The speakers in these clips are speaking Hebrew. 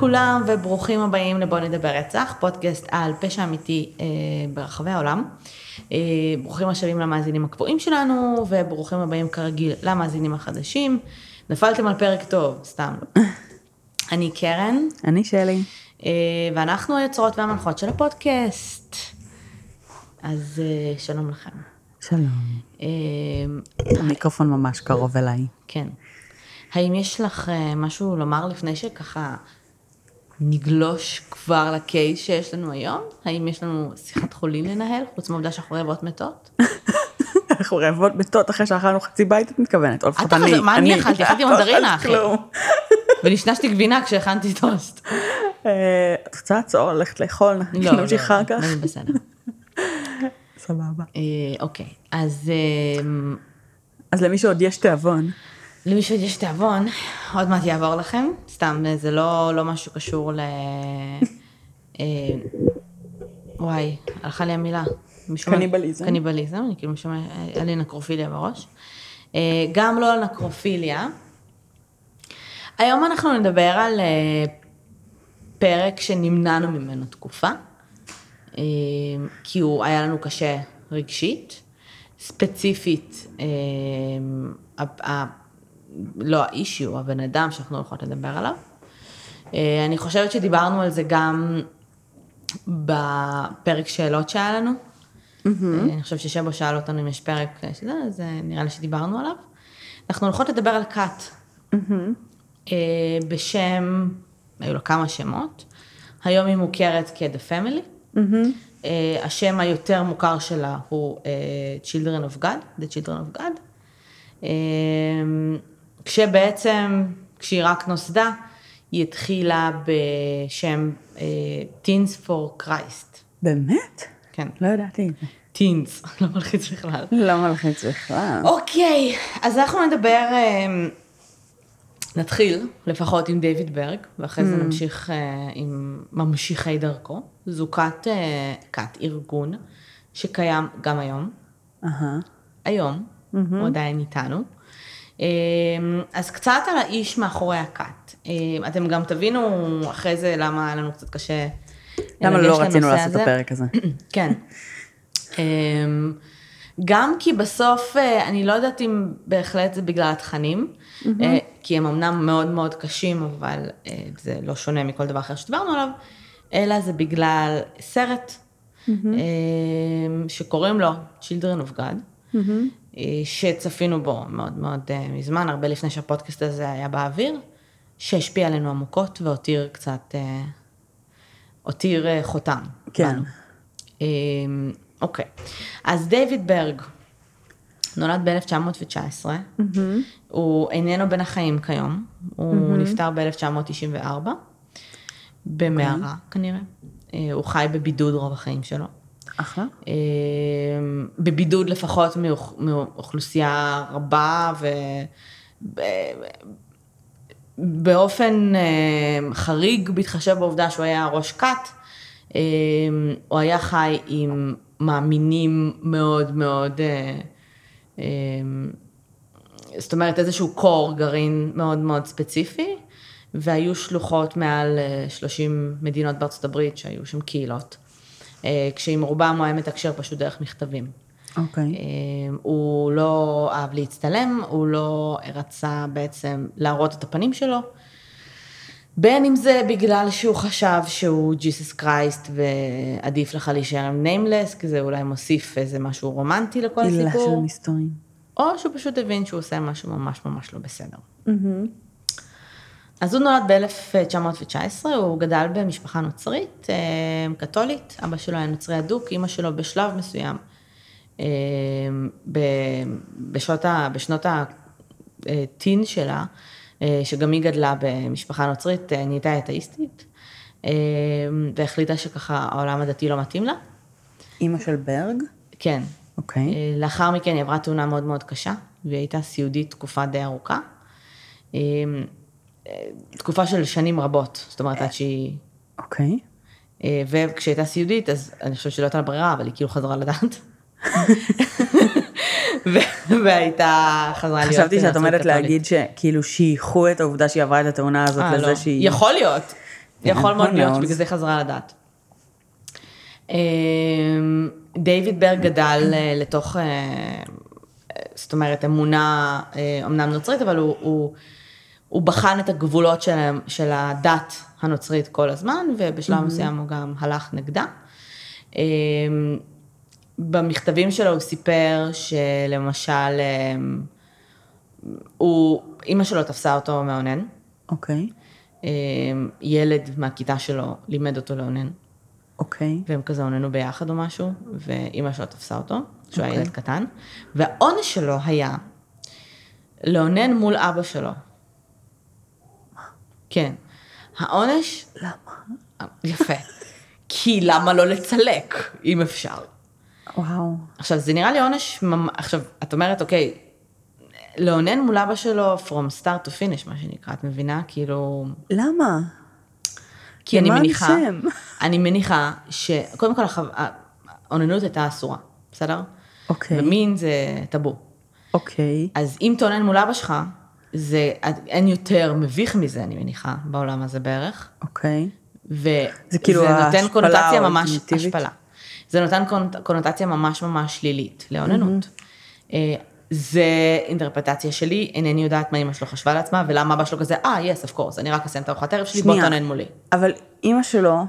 לכולם וברוכים הבאים לבוא נדבר רצח, פודקאסט על פשע אמיתי אה, ברחבי העולם. אה, ברוכים השבים למאזינים הקבועים שלנו וברוכים הבאים כרגיל למאזינים החדשים. נפלתם על פרק טוב, סתם. אני קרן. אני שלי. אה, ואנחנו היוצרות והמנחות של הפודקאסט. אז אה, שלום לכם. שלום. אה, המיקרופון ממש קרוב אליי. כן. האם יש לך אה, משהו לומר לפני שככה נגלוש כבר לקייס שיש לנו היום? האם יש לנו שיחת חולין לנהל, חוץ מהעובדה שאנחנו רעבות מתות? אנחנו רעבות מתות אחרי שאכלנו חצי בית, את מתכוונת, או לפחות אני. מה אני אכלתי? אכלתי מנדרינה, לא אחי. ונשנשתי גבינה כשהכנתי טוסט. אה, את רוצה לעצור, ללכת לאכול, לא, נמשיך אחר כך? אני בסדר. סבבה. אה, אוקיי, אז אה, אז למי שעוד יש תיאבון, למי שעוד יש תיאבון, עוד מעט יעבור לכם. סתם, זה לא, לא משהו קשור ל... אה, וואי, הלכה לי המילה. קניבליזם. קניבליזם, אני כאילו משום מה, היה לי נקרופיליה בראש. אה, גם לא על נקרופיליה. היום אנחנו נדבר על אה, פרק שנמנענו ממנו תקופה, אה, כי הוא היה לנו קשה רגשית. ספציפית, אה, לא האישיו, הבן אדם שאנחנו הולכות לדבר עליו. אה, אני חושבת שדיברנו על זה גם בפרק שאלות שהיה לנו. אה, אני חושבת ששבו שאל אותנו אם יש פרק שזה, אז אה, נראה לי שדיברנו עליו. אנחנו הולכות לדבר על כת. אה, בשם, היו לה כמה שמות. היום היא מוכרת כ-The Family. אה, השם היותר מוכר שלה הוא אה, Children of God, The Children of God. אה, כשבעצם, כשהיא רק נוסדה, היא התחילה בשם אה, Teens for Christ. באמת? כן, לא ידעתי את זה. לא מלחיץ בכלל. לא מלחיץ בכלל. אוקיי, אז אנחנו נדבר, אה, נתחיל לפחות עם דיוויד ברג, ואחרי זה נמשיך אה, עם ממשיכי דרכו. זו כת, אה, כת ארגון שקיים גם היום. היום, הוא עדיין איתנו. אה, אז קצת על האיש מאחורי הכת. אה, אתם גם תבינו אחרי זה למה היה לנו קצת קשה למה לא רצינו לעשות את. הפרק הזה? כן. אמ, גם כי בסוף, אה, אני לא יודעת אם בהחלט זה בגלל התכנים, אה, כי הם אמנם מאוד מאוד קשים, אבל אה, זה לא שונה מכל דבר אחר שדיברנו עליו, אלא זה בגלל סרט אמ, שקוראים לו Children of God, אה, שצפינו בו מאוד מאוד אה, מזמן, הרבה לפני שהפודקאסט הזה היה באוויר, שהשפיע עלינו עמוקות והותיר קצת, אה, הותיר אה, חותם. כן. בנו. אוקיי, אז דיוויד ברג נולד ב-1919, הוא איננו בין החיים כיום, הוא נפטר ב-1994, במערה כנראה, אה, הוא חי בבידוד רוב החיים שלו. אחלה. אמ, בבידוד לפחות מאוכ- מאוכלוסייה רבה ובאופן אמ, חריג, בהתחשב בעובדה שהוא היה ראש כת, אמ, הוא היה חי עם מאמינים מאוד מאוד, אה, זאת אומרת איזשהו קור גרעין מאוד מאוד ספציפי, והיו שלוחות מעל אה, 30 מדינות בארצות הברית שהיו שם קהילות. אה, כשעם רובם הוא היה מתקשר פשוט דרך מכתבים. אוקיי. אה, הוא לא אהב להצטלם, הוא לא רצה בעצם להראות את הפנים שלו. בין אם זה בגלל שהוא חשב שהוא Jesus Christ ועדיף לך להישאר עם nameless, כי זה אולי מוסיף איזה משהו רומנטי לכל העלילה של הסיפור, מסתורים. או שהוא פשוט הבין שהוא עושה משהו ממש ממש לא בסדר. אז הוא נולד ב-1919, הוא גדל במשפחה נוצרית, אה, קתולית, אבא שלו היה נוצרי אדוק, אימא שלו בשלב מסוים, אה, ב- בשעות ה- בשנות הטין שלה, אה, שגם היא גדלה במשפחה נוצרית, נהייתה אתאיסטית, והחליטה שככה העולם הדתי לא מתאים לה. אימא של ברג? כן. אוקיי. אה, לאחר מכן היא עברה תאונה מאוד מאוד קשה, והיא הייתה סיעודית תקופה די ארוכה. תקופה של שנים רבות, זאת אומרת עד שהיא... אוקיי. אה, וכשהיא הייתה סיעודית, אז אני חושבת שלא הייתה לה ברירה, אבל היא כאילו חזרה לדעת. והייתה חזרה להיות חשבתי שאת עומדת. להגיד שכאילו שייכו את העובדה שהיא עברה את התאונה הזאת אה, לזה לא. שהיא... יכול להיות. יכול מאוד להיות? שבגלל זה חזרה לדת. אמ, דיוויד ברג גדל אה, לתוך, זאת אומרת, אמונה אמנם נוצרית, אבל הוא, הוא, בחן את הגבולות של, של הדת הנוצרית כל הזמן, ובשלב מסוים הוא גם הלך נגדה. אמ, במכתבים שלו הוא סיפר שלמשל, אמ, הוא, אימא שלו תפסה אותו מאונן. אוקיי, אמ, ילד מהכיתה שלו לימד אותו לאונן, אוקיי. והם כזה אוננו ביחד או משהו, ואימא שלו תפסה אותו, כשהוא היה אוקיי. ילד קטן, והעונש שלו היה לאונן מול אבא שלו. כן. העונש... למה? יפה. כי למה לא לצלק, אם אפשר. וואו. עכשיו, זה נראה לי עונש, עכשיו, את אומרת, אוקיי, לאונן מול אבא שלו, from start to finish, מה שנקרא, את מבינה? כאילו... למה? כי אני מניחה, השם. אני מניחה שקודם כל החו- האוננות הייתה אסורה, בסדר? אוקיי. ומין זה טאבו. אוקיי. אז אם תאונן מול אבא שלך, זה, אין יותר מביך מזה, אני מניחה, בעולם הזה בערך. אוקיי. וזה זה כאילו נותן קונוטציה ממש, האולטימטיבית? השפלה. זה נותן קונוט- קונוטציה ממש ממש שלילית לאוננות. אה, זה אינטרפטציה שלי, אינני יודעת מה אמא שלו חשבה לעצמה, ולמה אבא שלו כזה, אה, יס, אוף קורס, אני רק אסיים את ארוחת הערב שלי, בוא. תאונן מולי. אבל אימא שלו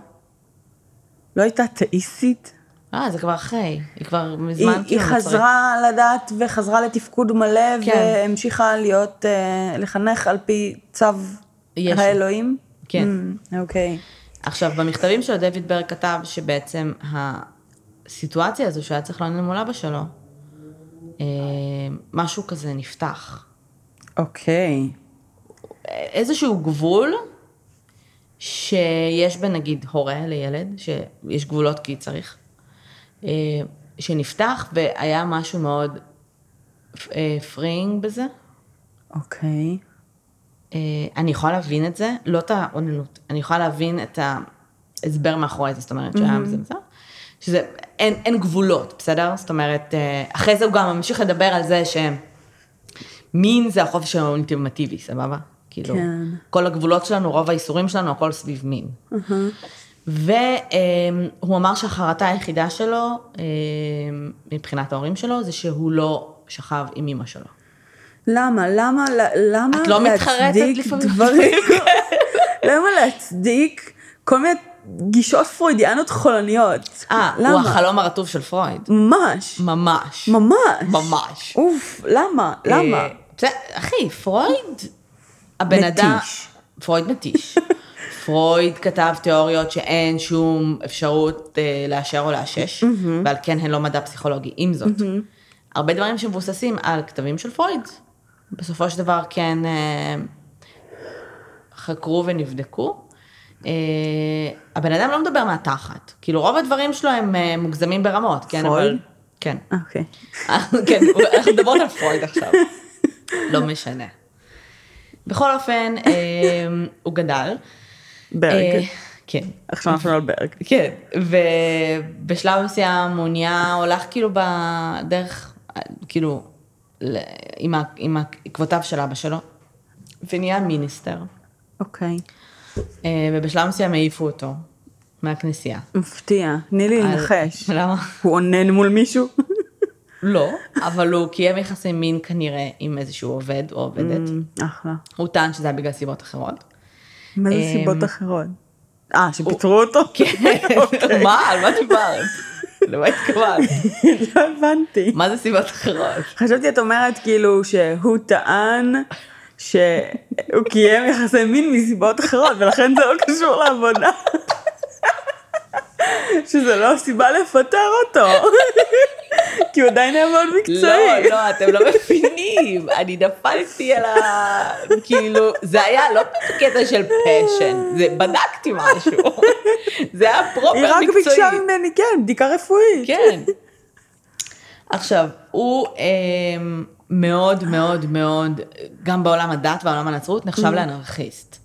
לא הייתה תאיסית? אה, זה כבר אחרי, היא כבר היא, מזמן היא כאילו נוצרית. חזרה לדעת וחזרה לתפקוד מלא כן. והמשיכה להיות, אה, לחנך על פי צו ישו. האלוהים? כן. Mm, אוקיי. עכשיו, במכתבים שלו דויד ברג כתב שבעצם הסיטואציה הזו שהיה צריך לענות מול אבא שלו, אה, משהו כזה נפתח. אוקיי. איזשהו גבול שיש בין נגיד הורה לילד, שיש גבולות כי צריך, שנפתח והיה משהו מאוד אה, פרינג בזה. אוקיי. אה, אני יכולה להבין את זה, לא את האוננות, אני יכולה להבין את ההסבר מאחורי זה, זאת אומרת שהיה בזה בסדר, שזה, אין, אין גבולות, בסדר? זאת אומרת, אה, אחרי זה הוא גם ממשיך לדבר על זה שמין זה החופש האולטימטיבי, סבבה? כאילו, כן. כל הגבולות שלנו, רוב האיסורים שלנו, הכל סביב מין. והוא אמר שהחרטה היחידה שלו, אה, מבחינת ההורים שלו, זה שהוא לא שכב עם אימא שלו. למה? למה? למה את לא להצדיק? דברים? למה להצדיק כל מיני גישות פרוידיאנות חולניות? אה, הוא? החלום הרטוב של פרויד. ממש. ממש. ממש. ממש. אוף, למה? למה? אה, אחי, פרויד, הבן מתיש. אדם... פרויד מתיש. פרויד כתב תיאוריות שאין שום אפשרות אה, לאשר או לאשש, ועל כן הן לא מדע פסיכולוגי. עם זאת, הרבה דברים שמבוססים על כתבים של פרויד, בסופו של דבר כן אה, חקרו ונבדקו. אה, הבן אדם לא מדבר מהתחת, כאילו רוב הדברים שלו הם אה, מוגזמים ברמות, כן, אבל... פרויד? כן. אוקיי. כן, אנחנו מדברות על פרויד עכשיו. לא משנה. בכל אופן, אה, הוא גדל. ברג. אה, כן. עכשיו אנחנו על ברג. כן, ובשלב מסוים הוא נהיה, הולך כאילו בדרך, כאילו, עם ה- עם עקבותיו של אבא שלו, ונהיה מיניסטר. אוקיי. אה, ובשלב מסוים העיפו אותו מהכנסייה. מפתיע. תני לי לנחש. למה? הוא אונן מול מישהו? לא, אבל הוא קיים יחסי מין כנראה עם איזשהו עובד או עובדת. אחלה. הוא טען שזה היה בגלל סיבות אחרות. מה זה אמ, סיבות אחרות? אה, שפיטרו אותו? כן, אוקיי. מה? על מה דיברת? למה התכוונת? לא הבנתי. מה זה סיבות אחרות? חשבתי את אומרת כאילו שהוא טען שהוא קיים יחסי מין מסיבות אחרות ולכן זה לא קשור לעבודה. שזה לא סיבה לפטר אותו. כי הוא עדיין היה מאוד מקצועי. לא, לא, אתם לא מבינים. אני נפלתי על ה... כאילו, זה היה לא קטע של פשן, זה בדקתי משהו. זה היה היא פרופר רק מקצועי. ביקשה ממני, כן, בדיקה רפואית. כן. עכשיו, הוא אה, מאוד מאוד מאוד, גם בעולם הדת והעולם הנצרות, נחשב לאנרכיסט.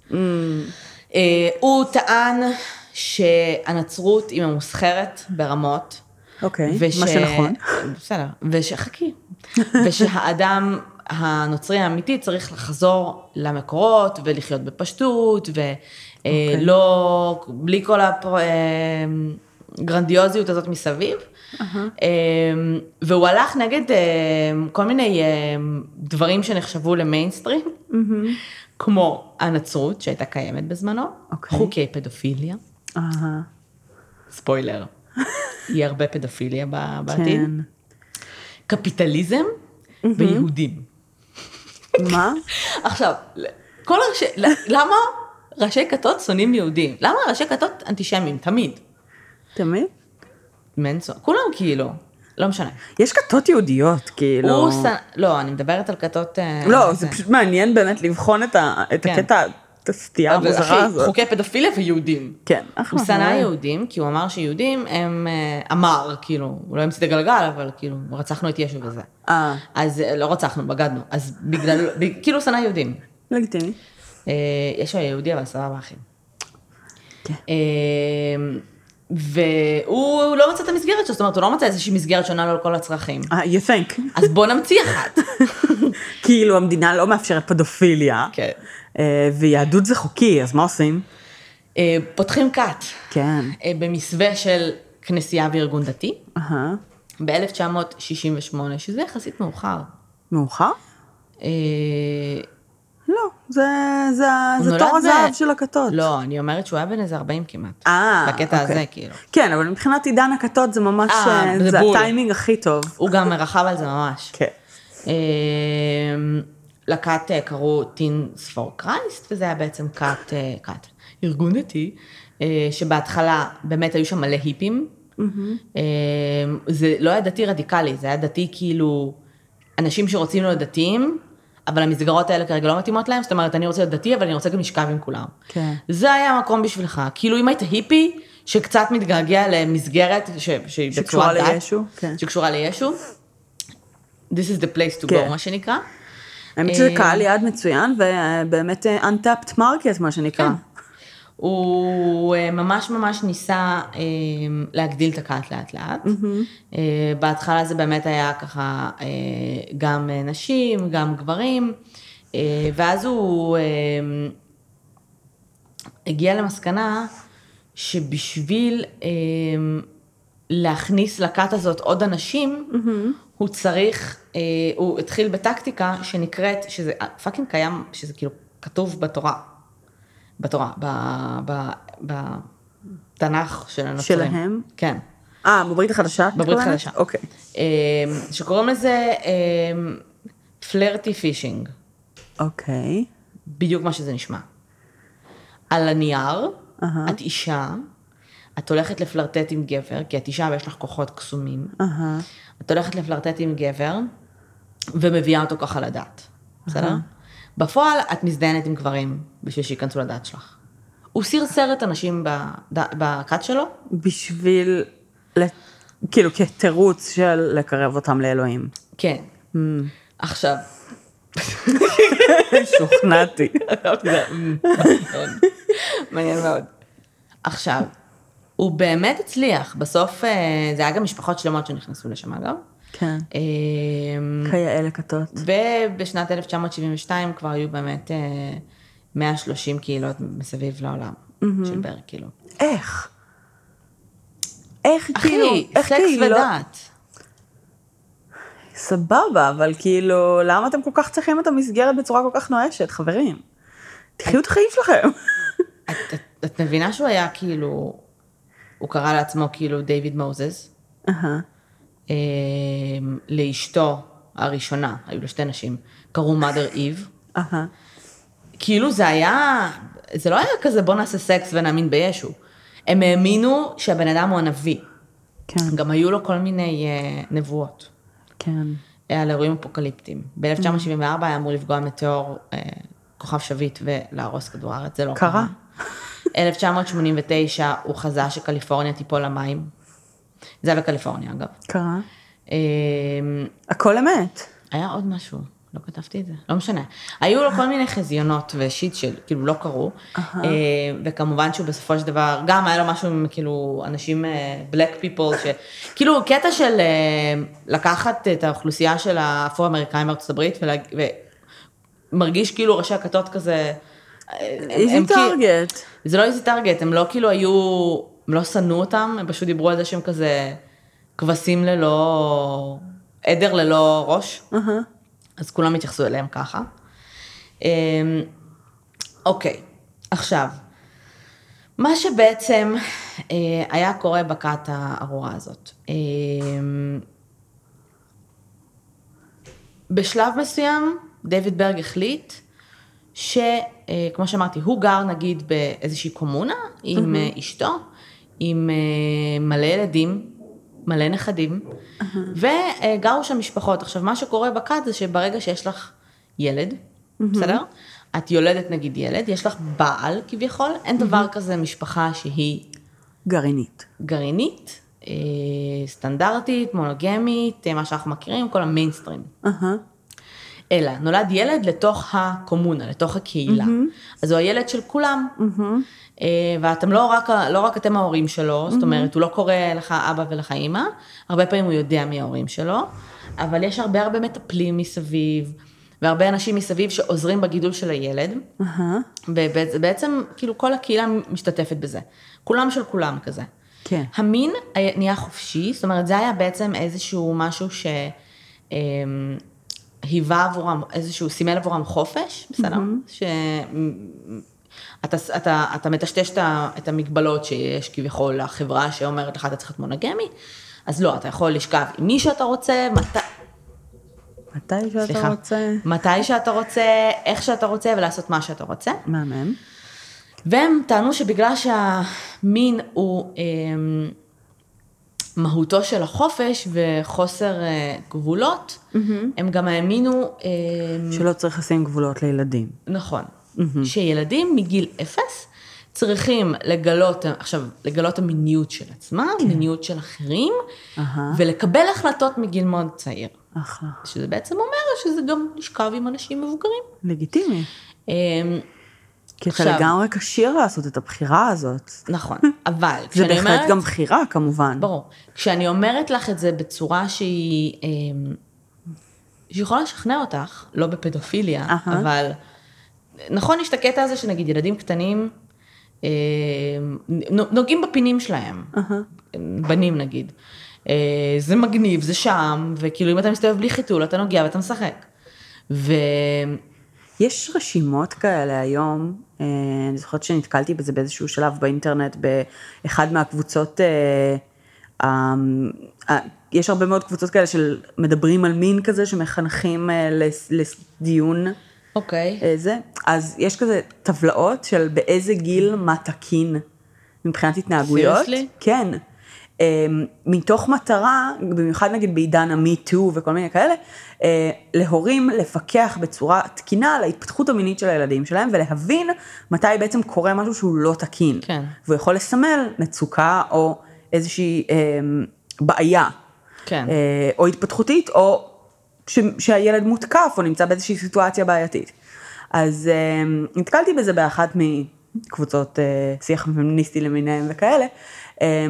אה, הוא טען שהנצרות היא ממוסחרת ברמות, אוקיי, מה שנכון. בסדר, ושחכי. ושהאדם הנוצרי האמיתי צריך לחזור למקורות ולחיות בפשטות, ולא, בלי כל הגרנדיוזיות הזאת מסביב. אמ, והוא הלך נגד אה, כל מיני אה, דברים שנחשבו למיינסטרים, כמו הנצרות שהייתה קיימת בזמנו, אוקיי. חוקי פדופיליה, אהה, ספוילר, יהיה הרבה פדופיליה בעתיד, כן. קפיטליזם ויהודים. מה? עכשיו, כל ראשי, למה ראשי כתות שונאים יהודים? למה ראשי כתות אנטישמים? תמיד. תמיד? מנסו, כולם כאילו, לא משנה. יש כתות יהודיות, כאילו. הוא שנא, לא, אני מדברת על כתות... אה, לא, זה פשוט מעניין באמת לבחון את ה- את כן. הקטע, הסטייה המוזרה הזאת. חוקי פדופיליה ויהודים. כן, אחלה. הוא שנא. יהודים, כי הוא אמר שיהודים הם, אה, אמר, כאילו, הוא לא המציא את הגלגל, אבל כאילו, רצחנו את ישו וזה. אה, אז אה, לא רצחנו, בגדנו. אז בגלל, כאילו שנא יהודים. לגיטימי. אה, ישו היה יהודי, אבל סבבה, אחי. כן. והוא לא מצא את המסגרת שלו, זאת אומרת, הוא לא מצא איזושהי מסגרת שונה לו על כל הצרכים. אה, you think. אז בוא נמציא אחת. כאילו המדינה לא מאפשרת פדופיליה, כן. אה, ויהדות זה חוקי, אז מה עושים? אה, פותחים כת כן. אה, במסווה של כנסייה וארגון דתי, אהה. ב-1968, שזה יחסית מאוחר. מאוחר? לא, זה, זה, זה תור ב- הזהב של הכתות. לא, אני אומרת שהוא היה בן איזה 40 כמעט. אה, בקטע אוקיי. הזה, כאילו. כן, אבל מבחינת עידן הכתות זה ממש, אה, זה זה. הטיימינג הכי טוב. הוא גם רכב על זה ממש. כן. אה, לכת אה, קראו Teens for Christ, וזה היה בעצם כת, אה, כת, ארגון דתי, אה, שבהתחלה באמת היו שם מלא היפים. אה, זה לא היה דתי רדיקלי, זה היה דתי כאילו, אנשים שרוצים להיות דתיים, אבל המסגרות האלה כרגע לא מתאימות להם, זאת אומרת, אני רוצה להיות דתי, אבל אני רוצה גם לשכב עם כולם. כן. זה היה המקום בשבילך. כאילו, אם היית היפי, שקצת מתגעגע למסגרת ש- שהיא שקשורה בצורת דת, לישו, כן. שקשורה לישו, this is the place to כן. go, מה שנקרא. האמת שזה אה, קהל יעד מצוין, ובאמת אה, untapped market, מה שנקרא. כן. הוא אה, ממש ממש ניסה להגדיל את הקהל לאט לאט. אה, בהתחלה זה באמת היה ככה גם נשים, גם גברים, ואז הוא הגיע למסקנה שבשביל להכניס לכת הזאת עוד אנשים, הוא צריך, אה, הוא התחיל בטקטיקה שנקראת, שזה fucking קיים, שזה כאילו כתוב בתורה. בתורה, ב, ב, בתנ"ך של הנוצרים. שלהם? כן. אה, בברית החדשה? בברית מתכוונת? חדשה. אוקיי. אה, שקוראים לזה flirty fishing, אוקיי. בדיוק מה שזה נשמע. על הנייר, את אישה, את הולכת לפלרטט עם גבר, כי את אישה ויש לך כוחות קסומים. אהה. את הולכת לפלרטט עם גבר, ומביאה אותו ככה לדעת, בסדר? בפועל, את מזדיינת עם גברים בשביל שייכנסו לדעת שלך. הוא סרסר את הנשים בכת שלו, בשביל, כאילו כתירוץ של לקרב אותם לאלוהים. כן. עכשיו, שוכנעתי. מעניין מאוד. עכשיו, הוא באמת הצליח, בסוף אה, זה היה גם משפחות שלמות שנכנסו לשם אגב. כן. אה, כיאה לכתות. ובשנת 1972 כבר היו באמת אה, 130 קהילות מסביב לעולם, של ברק, כאילו. איך? איך כאילו, אחי, איך סקס קהילות- ודת. סבבה, אבל כאילו, למה אתם כל כך צריכים את המסגרת בצורה כל כך נואשת, חברים? תחיו את החיים שלכם. את מבינה שהוא היה כאילו, הוא קרא לעצמו כאילו דיוויד מוזס. אה, לאשתו הראשונה, היו לו שתי נשים, קראו mother eve. כאילו זה היה, זה לא היה כזה בוא נעשה סקס ונאמין בישו. הם האמינו שהבן אדם הוא הנביא. כן, גם היו לו כל מיני אה, נבואות כן. על אירועים אפוקליפטיים. ב-1974 היה אמור לפגוע מטאור אה, כוכב שביט ולהרוס כדור הארץ, זה לא קרה? קרה. 1989 הוא חזה שקליפורניה תיפול למים. זה היה בקליפורניה אגב. קרה. אה, הכל אמת. היה עוד משהו, לא כתבתי את זה, לא משנה. היו לו כל מיני חזיונות ושיט שכאילו לא קרו, אה, וכמובן שהוא בסופו של דבר, גם היה לו משהו עם כאילו אנשים, black people, כאילו קטע של אה, לקחת את האוכלוסייה של האפרו-אמריקאים בארצות הברית, ומרגיש כאילו ראשי הכתות כזה, איזי טארגט. זה לא איזי טארגט, הם לא כאילו היו, הם לא שנאו אותם, הם פשוט דיברו על זה שהם כזה כבשים ללא, עדר ללא ראש. אז כולם התייחסו אליהם ככה. אמ, אוקיי, עכשיו, מה שבעצם אה, היה קורה בכת הארורה הזאת. אמ, בשלב מסוים, דיוויד ברג החליט שכמו אה, שאמרתי, הוא גר נגיד באיזושהי קומונה עם mm-hmm. אשתו, עם מלא ילדים, מלא נכדים, uh-huh. וגרו שם משפחות. עכשיו, מה שקורה בכת זה שברגע שיש לך ילד, uh-huh. בסדר? את יולדת נגיד ילד, יש לך בעל כביכול, אין uh-huh. דבר כזה משפחה שהיא... גרעינית. גרעינית, אה, סטנדרטית, מונוגמית, מה שאנחנו מכירים, כל המיינסטרים. Uh-huh. אלא נולד ילד לתוך הקומונה, לתוך הקהילה. Mm-hmm. אז הוא הילד של כולם. Mm-hmm. ואתם לא רק, לא רק אתם ההורים שלו, mm-hmm. זאת אומרת, הוא לא קורא לך אבא ולך אימא, הרבה פעמים הוא יודע מי ההורים שלו, אבל יש הרבה הרבה מטפלים מסביב, והרבה אנשים מסביב שעוזרים בגידול של הילד, uh-huh. ובעצם כאילו כל הקהילה משתתפת בזה, כולם של כולם כזה. כן. המין נהיה חופשי, זאת אומרת, זה היה בעצם איזשהו משהו ש... היווה עבורם, איזשהו, סימל עבורם חופש, בסדר? Mm-hmm. שאתה אתה, אתה מטשטש את המגבלות שיש כביכול לחברה שאומרת לך אתה צריך להיות מונגמי, אז לא, אתה יכול לשכב עם מי שאתה רוצה, מתי... מתי שאתה סליחה, רוצה. מתי שאתה רוצה, איך שאתה רוצה ולעשות מה שאתה רוצה. מהמם. והם טענו שבגלל שהמין הוא... אה, מהותו של החופש וחוסר אה, גבולות, mm-hmm. הם גם האמינו... אה, שלא צריך לשים גבולות לילדים. נכון. Mm-hmm. שילדים מגיל אפס צריכים לגלות, עכשיו, לגלות המיניות של עצמם, כן. מיניות של אחרים, uh-huh. ולקבל החלטות מגיל מאוד צעיר. אחלה. שזה בעצם אומר שזה גם נשכב עם אנשים מבוגרים. לגיטימי. כי אתה לגמרי כשיר לעשות את הבחירה הזאת. נכון, אבל אומרת... זה בהחלט גם בחירה כמובן. ברור. כשאני אומרת לך את זה בצורה שהיא... אמ, שיכולה לשכנע אותך, לא בפדופיליה, uh-huh. אבל נכון, יש את הקטע הזה שנגיד ילדים קטנים אמ, נוגעים בפינים שלהם, uh-huh. בנים נגיד. אה, זה מגניב, זה שם, וכאילו אם אתה מסתובב בלי חיתול, אתה נוגע ואתה משחק. ו... יש רשימות כאלה היום, אה, אני זוכרת שנתקלתי בזה באיזשהו שלב באינטרנט, באחד מהקבוצות, אה, אה, יש הרבה מאוד קבוצות כאלה של מדברים על מין כזה, שמחנכים לדיון. אוקיי. Okay. זה, אז יש כזה טבלאות של באיזה גיל מה תקין מבחינת התנהגויות. סיריוסלי? כן. אמ, מתוך מטרה, במיוחד נגיד בעידן ה-me-too וכל מיני כאלה, אה, להורים לפקח בצורה תקינה על ההתפתחות המינית של הילדים שלהם ולהבין מתי בעצם קורה משהו שהוא לא תקין. כן. והוא יכול לסמל מצוקה או איזושהי אה, בעיה. כן. אה, או התפתחותית או ש, שהילד מותקף או נמצא באיזושהי סיטואציה בעייתית. אז אה, נתקלתי בזה באחת מקבוצות אה, שיח פמיניסטי למיניהם וכאלה. אה,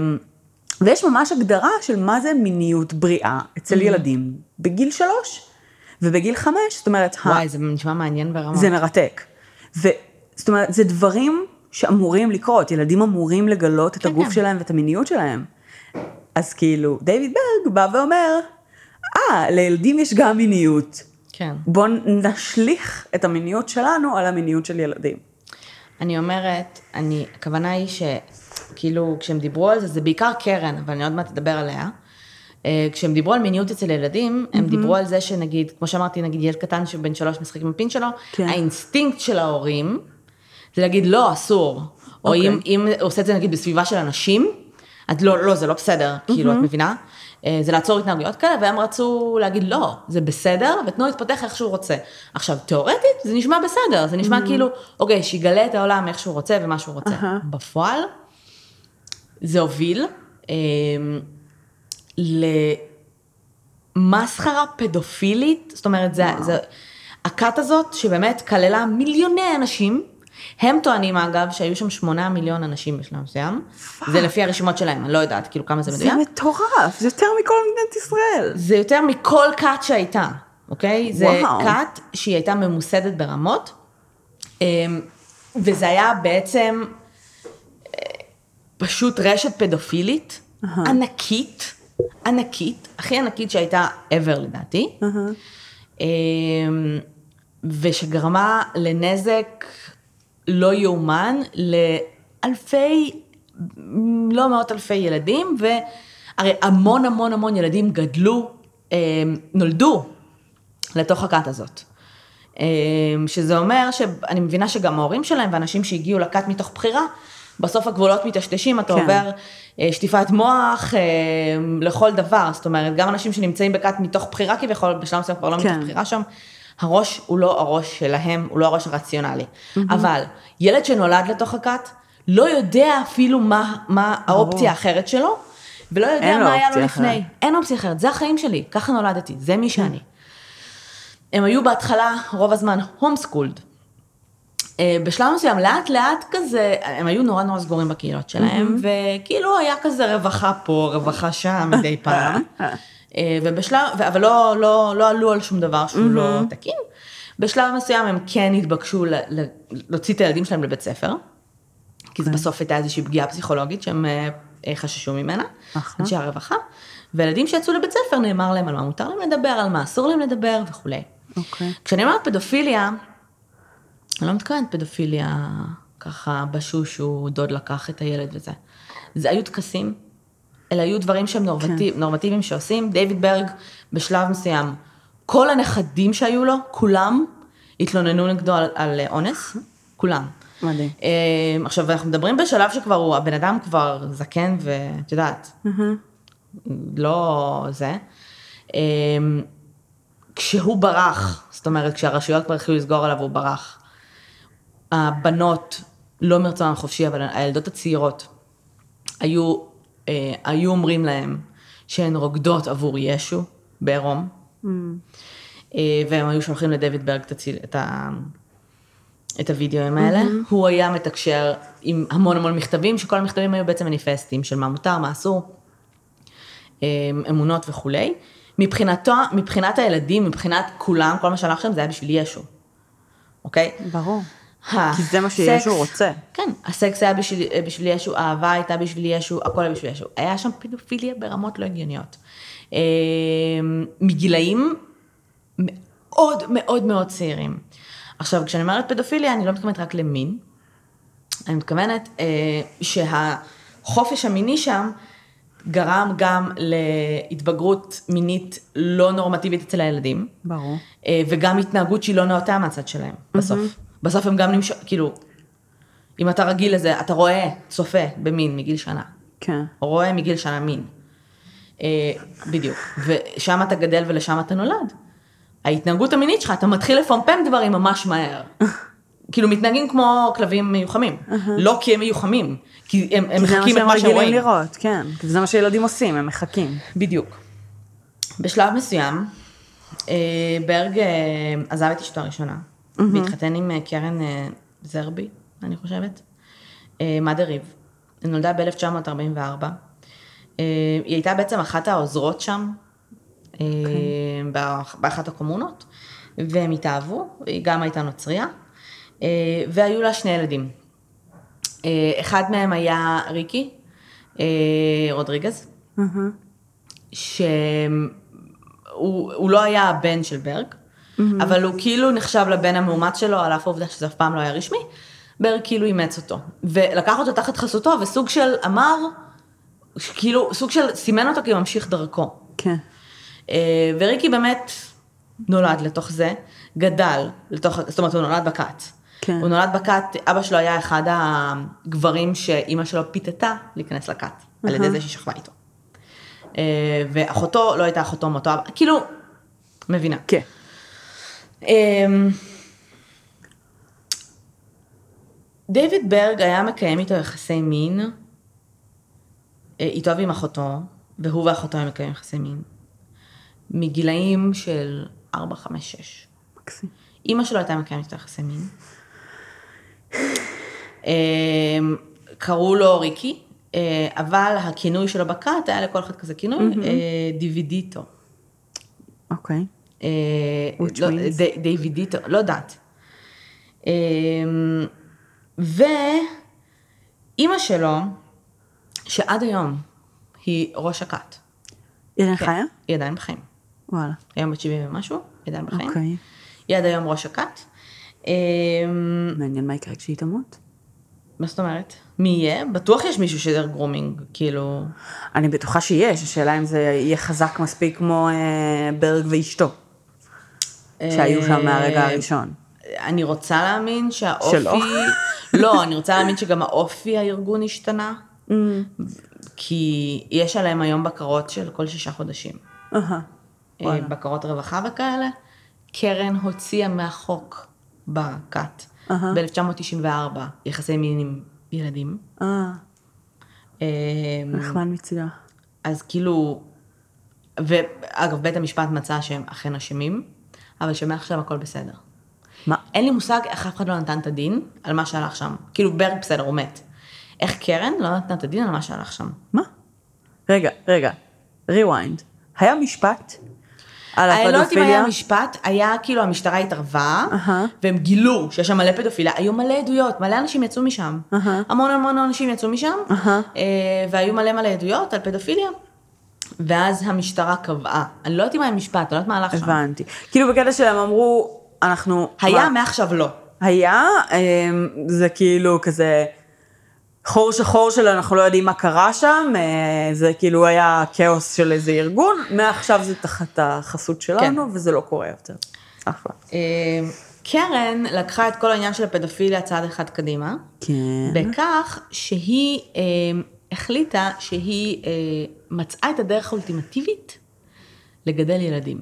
ויש ממש הגדרה של מה זה מיניות בריאה אצל mm-hmm. ילדים בגיל שלוש ובגיל חמש, זאת אומרת... וואי, ה... זה נשמע מעניין ברמה. זה מרתק. ו... זאת אומרת, זה דברים שאמורים לקרות, ילדים אמורים לגלות את כן, הגוף כן. שלהם ואת המיניות שלהם. אז כאילו, דיוויד ברג בא ואומר, אה, לילדים יש גם מיניות. כן. בואו נשליך את המיניות שלנו על המיניות של ילדים. אני אומרת, אני, הכוונה היא ש... כאילו, כשהם דיברו על זה, זה בעיקר קרן, אבל אני עוד מעט אדבר עליה. אה, כשהם דיברו על מיניות אצל ילדים, הם mm-hmm. דיברו על זה שנגיד, כמו שאמרתי, נגיד ילד קטן שבן שלוש משחק עם הפין שלו, כן. האינסטינקט של ההורים, זה להגיד לא, אסור. Okay. או אוקיי. אם, אם עושה את זה נגיד בסביבה של אנשים, אז לא, לא, זה לא בסדר, mm-hmm. כאילו, את מבינה? אה, זה לעצור התנהגויות כאלה, והם רצו להגיד לא, זה בסדר, ותנו להתפתח איך שהוא רוצה. עכשיו, תיאורטית, זה נשמע בסדר, זה נשמע mm-hmm. כאילו, אוקיי, שיגלה את העולם איך שהוא רוצה ומה שהוא רוצה. Uh-huh. בפועל, זה הוביל אה, למסחרה פדופילית, זאת אומרת, זה, זה, הכת הזאת, שבאמת כללה מיליוני אנשים, הם טוענים אגב שהיו שם שמונה מיליון אנשים בשלב מסוים, זה לפי הרשימות שלהם, אני לא יודעת כאילו כמה זה זה מדויק. מטורף, זה יותר מכל מדינת ישראל. זה יותר מכל כת שהייתה, אוקיי? זה וואו. כת שהיא הייתה ממוסדת ברמות, אמ, וזה היה בעצם פשוט רשת פדופילית ענקית, ענקית, הכי ענקית שהייתה ever לדעתי, אמ, ושגרמה לנזק לא יאומן לאלפי, לא מאות אלפי ילדים, והרי המון המון המון ילדים גדלו, אמ, נולדו לתוך הכת הזאת. אמ, שזה אומר שאני מבינה שגם ההורים שלהם ואנשים שהגיעו לכת מתוך בחירה, בסוף הגבולות מטשטשים, אתה כן. עובר אה, שטיפת מוח אה, לכל דבר, זאת אומרת, גם אנשים שנמצאים בכת מתוך בחירה כביכול, בשלב מסוים כבר לא כן. מתוך בחירה שם, הראש הוא לא הראש שלהם, הוא לא הראש הרציונלי. אבל ילד שנולד לתוך הכת, לא יודע אפילו מה, מה האופציה האחרת שלו, ולא יודע מה היה לו לפני. אחרת. אין אופציה אחרת, זה החיים שלי, ככה נולדתי, זה מי שאני. הם היו בהתחלה, רוב הזמן, הום סקולד. בשלב מסוים, לאט לאט כזה, הם היו נורא נורא סגורים בקהילות שלהם, וכאילו היה כזה רווחה פה, רווחה שם מדי פעם. אה, ובשלב, אבל לא, לא, לא עלו על שום דבר שהוא לא תקין. בשלב מסוים הם כן התבקשו ל- ל- להוציא את הילדים שלהם לבית ספר, כי זה בסוף הייתה איזושהי פגיעה פסיכולוגית שהם אה, אה, חששו ממנה. אנשי הרווחה. וילדים שיצאו לבית ספר נאמר להם על מה מותר להם לדבר, על מה אסור להם לדבר וכולי. אוקיי. כשאני אומרת פדופיליה, אני לא מתכוונת פדופיליה ככה בשושו, דוד לקח את הילד וזה. זה היו טקסים, אלה היו דברים שהם נורמטיב, כן. נורמטיביים שעושים. דיוויד ברג בשלב מסוים, כל הנכדים שהיו לו, כולם התלוננו נגדו על, על אונס, כולם. מדהים. אה, עכשיו, אנחנו מדברים בשלב שכבר הוא, הבן אדם כבר זקן ואת יודעת, לא זה. אה, כשהוא ברח, זאת אומרת, כשהרשויות כבר התחילו לסגור עליו, הוא ברח. הבנות, לא מרצון החופשי, אבל הילדות הצעירות, היו, אה, היו אומרים להם שהן רוקדות עבור ישו בעירום, אה, והם היו שולחים לדויד ברג את, הציל, את, ה, את הוידאוים האלה. הוא היה מתקשר עם המון המון מכתבים, שכל המכתבים היו בעצם מניפסטים של מה מותר, מה אסור, אה, אמונות וכולי. מבחינתו, מבחינת הילדים, מבחינת כולם, כל מה שהלך שם זה היה בשביל ישו, אוקיי? ברור. כי זה מה שישו רוצה. כן, הסקס היה בשביל, בשביל ישו, האהבה הייתה בשביל ישו, הכל היה בשביל ישו. היה שם פדופיליה ברמות לא הגיוניות. אה, מגילאים מאוד מאוד מאוד צעירים. עכשיו, כשאני אומרת פדופיליה, אני לא מתכוונת רק למין, אני מתכוונת אה, שהחופש המיני שם גרם גם להתבגרות מינית לא נורמטיבית אצל הילדים. ברור. אה, וגם התנהגות שהיא לא נאותה מהצד שלהם, בסוף. בסוף הם גם נמשך, כאילו, אם אתה רגיל לזה, אתה רואה, צופה במין מגיל שנה, כן. רואה מגיל שנה מין. אה, בדיוק. ושם אתה גדל ולשם אתה נולד. ההתנהגות המינית שלך, אתה מתחיל לפמפם דברים ממש מהר. כאילו מתנהגים כמו כלבים מיוחמים. לא כי הם מיוחמים, כי הם, הם מחקים את מה שהם רגילים רואים. לראות, כן. כי זה מה שילדים עושים, הם מחכים. בדיוק. בשלב מסוים, אה, ברג אה, עזב את אשתו הראשונה, והתחתן עם אה, קרן אה, זרבי, אני חושבת, אה, מדה ריב. היא נולדה ב-1944. אה, היא הייתה בעצם אחת העוזרות שם, אה, באח- באחת הקומונות, והם התאהבו, היא גם הייתה נוצריה, והיו לה שני ילדים. אחד מהם היה ריקי רודריגז, שהוא הוא לא היה הבן של ברג, אבל הוא כאילו נחשב לבן המאומץ שלו, על אף העובדה שזה אף פעם לא היה רשמי, ברג כאילו אימץ אותו. ולקח אותו תחת חסותו, וסוג של אמר, כאילו, סוג של סימן אותו כממשיך דרכו. כן. אה, וריקי באמת נולד לתוך זה, גדל לתוך, זאת אומרת, הוא נולד בכת. כן. הוא נולד בכת, אבא שלו היה אחד הגברים שאימא שלו פיתתה להיכנס לכת, על ידי זה שהיא שכבה איתו. אה, ואחותו לא הייתה אחותו מאותו אבא, כאילו, מבינה. כן. אמ, דיוויד ברג היה מקיים איתו יחסי מין, אה, איתו ועם אחותו, והוא ואחותו הם מקיימים יחסי מין, מגילאים של 4, 5, 6. מקסים. אימא שלו הייתה מקיימת איתו יחסי מין. אמ, קראו לו ריקי, אה, אבל הכינוי שלו בכת היה לכל אחד כזה כינוי, אה, דיווידיטו. אוקיי. אה, Which לא, דיווידיטו, לא יודעת. אמ, ואימא שלו, שעד היום היא ראש הכת, היא עדיין כן, חיה? היא עדיין בחיים. וואלה. היום בת 70 ומשהו, היא עדיין בחיים. אוקיי. היא עד היום ראש הכת. אמ, מעניין מה יקרה כשהיא תמות. מה זאת אומרת? מי יהיה? בטוח יש מישהו שעבר grooming, כאילו... אני בטוחה שיש, השאלה אם זה יהיה חזק מספיק כמו אה, ברג ואשתו, שהיו שם מהרגע אה, הראשון. אני רוצה להאמין שהאופי... שלא. לא, אני רוצה להאמין שגם האופי הארגון השתנה, Mm. כי יש עליהם היום בקרות של כל שישה חודשים. אה, בקרות רווחה וכאלה. קרן הוציאה מהחוק אהה. ב-1994 יחסי מין עם ילדים. אה, אה, נחמד מצידה. אז כאילו, ואגב, בית המשפט מצא שהם אכן אשמים, אבל שמעכשיו הכל בסדר. מה? אין לי מושג איך אף אחד לא נתן את הדין על מה שהלך שם. כאילו, ברג בסדר, הוא מת. איך קרן לא נתנה את הדין על מה שהלך שם. מה? רגע, רגע, rewind. היה משפט על אני לא יודעת אם הפדופיליה? היה משפט, היה כאילו המשטרה התערבה, אהה. והם גילו שיש שם מלא פדופיליה, היו מלא עדויות, מלא אנשים יצאו משם. אהה. המון המון אנשים יצאו משם. אה, והיו מלא מלא עדויות על פדופיליה. ואז המשטרה קבעה, אני לא יודעת אם היה משפט, אני לא יודעת מה הלך שם. הבנתי. כאילו בקטע שלהם אמרו, אנחנו... היה, מה? מעכשיו לא. היה, אמ, זה כאילו כזה חור שחור של אנחנו לא יודעים מה קרה שם, אה, זה כאילו היה כאוס של איזה ארגון, מעכשיו זה תחת החסות שלנו, וזה לא קורה יותר. אחלה. אה, קרן לקחה את כל העניין של הפדופיליה צעד אחד קדימה, כן. בכך שהיא אה, החליטה שהיא אה, מצאה את הדרך האולטימטיבית לגדל ילדים.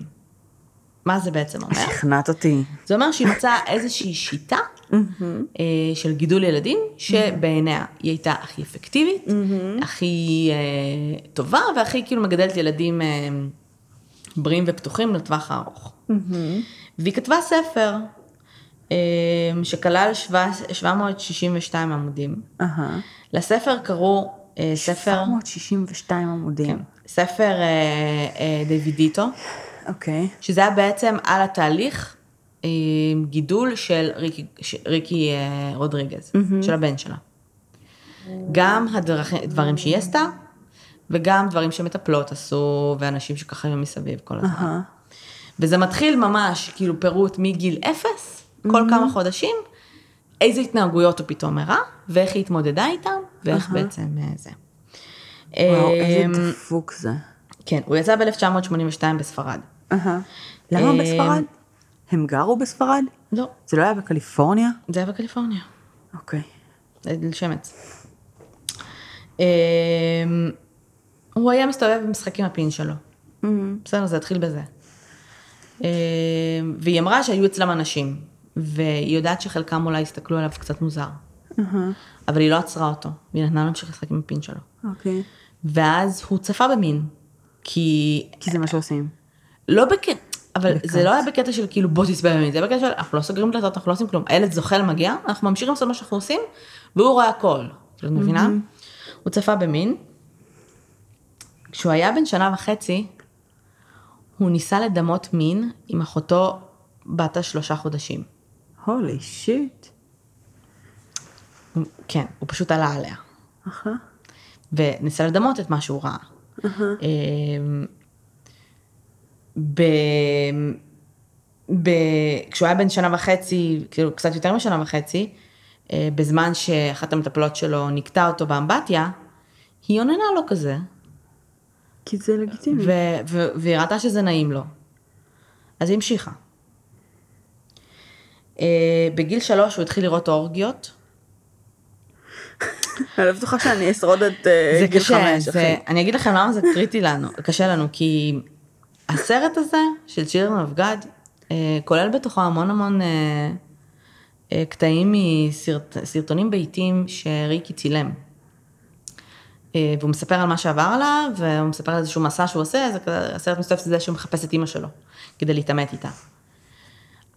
מה זה בעצם אומר? שכנעת אותי. זה אומר שהיא מצאה איזושהי שיטה אה, של גידול ילדים, שבעיניה היא הייתה הכי אפקטיבית, הכי אה, טובה, והכי כאילו מגדלת ילדים אה, בריאים ופתוחים לטווח הארוך. והיא כתבה ספר אה, שכלל שבע- 762 עמודים. אהה. לספר קראו ספר, 762 עמודים. כן, ספר אה, אה, דיווידיטו, אוקיי. שזה היה בעצם על התהליך אה, גידול של ריקי, ש- ריקי אה, רודריגז, של הבן שלה. גם הדברים שהיא עשתה, וגם דברים שמטפלות עשו, ואנשים שככה היו מסביב כל הזמן. אהה. וזה מתחיל ממש, כאילו פירוט מגיל אפס, כל כמה חודשים, איזה התנהגויות הוא פתאום הראה, ואיך היא התמודדה איתם, ואיך בעצם אה, זה. וואו, אמ, איזה דפוק זה. כן, הוא יצא ב-1982 בספרד. אהה. למה אמ, בספרד? הם גרו בספרד? לא, זה לא היה בקליפורניה? זה היה בקליפורניה. אוקיי. ליל שמץ. אמ, הוא היה מסתובב במשחק עם הפין שלו. בסדר, זה התחיל בזה. אמ, והיא אמרה שהיו אצלם אנשים, והיא יודעת שחלקם אולי הסתכלו עליו קצת מוזר. אבל היא לא עצרה אותו, והיא נתנה לו להמשיך לשחק עם הפין שלו. אוקיי. ואז הוא צפה במין, כי כי זה מה שעושים. לא בקטע, אבל זה לא היה בקטע של כאילו בוא תצפה במין, זה היה בקטע של אנחנו לא סוגרים דלתות, אנחנו לא עושים כלום. הילד זוחל מגיע, אנחנו ממשיכים לעשות מה שאנחנו עושים, והוא רואה הכל. את מבינה? הוא צפה במין. כשהוא היה בן שנה וחצי, הוא ניסה לדמות מין עם אחותו בת השלושה חודשים. הולי שיט. כן, הוא פשוט עלה עליה. אחלה. וניסה לדמות את מה שהוא ראה. אמ, ב... ב... כשהוא היה בן שנה וחצי, כאילו קצת יותר משנה וחצי, אה, בזמן שאחת המטפלות שלו נקטה אותו באמבטיה, היא עוננה לו כזה, כי זה לגיטימי. ו... ו... והיא ראתה שזה נעים לו. אז היא המשיכה. אה, בגיל שלוש הוא התחיל לראות אורגיות, אני לא בטוחה שאני אשרוד את אה, גיל חמש, אחי. אני אגיד לכם למה זה קריטי לנו, קשה לנו, כי הסרט הזה של Children of God, אה, כולל בתוכו המון המון אה, קטעים מסרטונים ביתיים שריקי צילם. והוא מספר על מה שעבר עליו, והוא מספר על איזשהו מסע שהוא עושה, כזה, הסרט מסתובב זה שהוא מחפש את אימא שלו, כדי להתעמת איתה.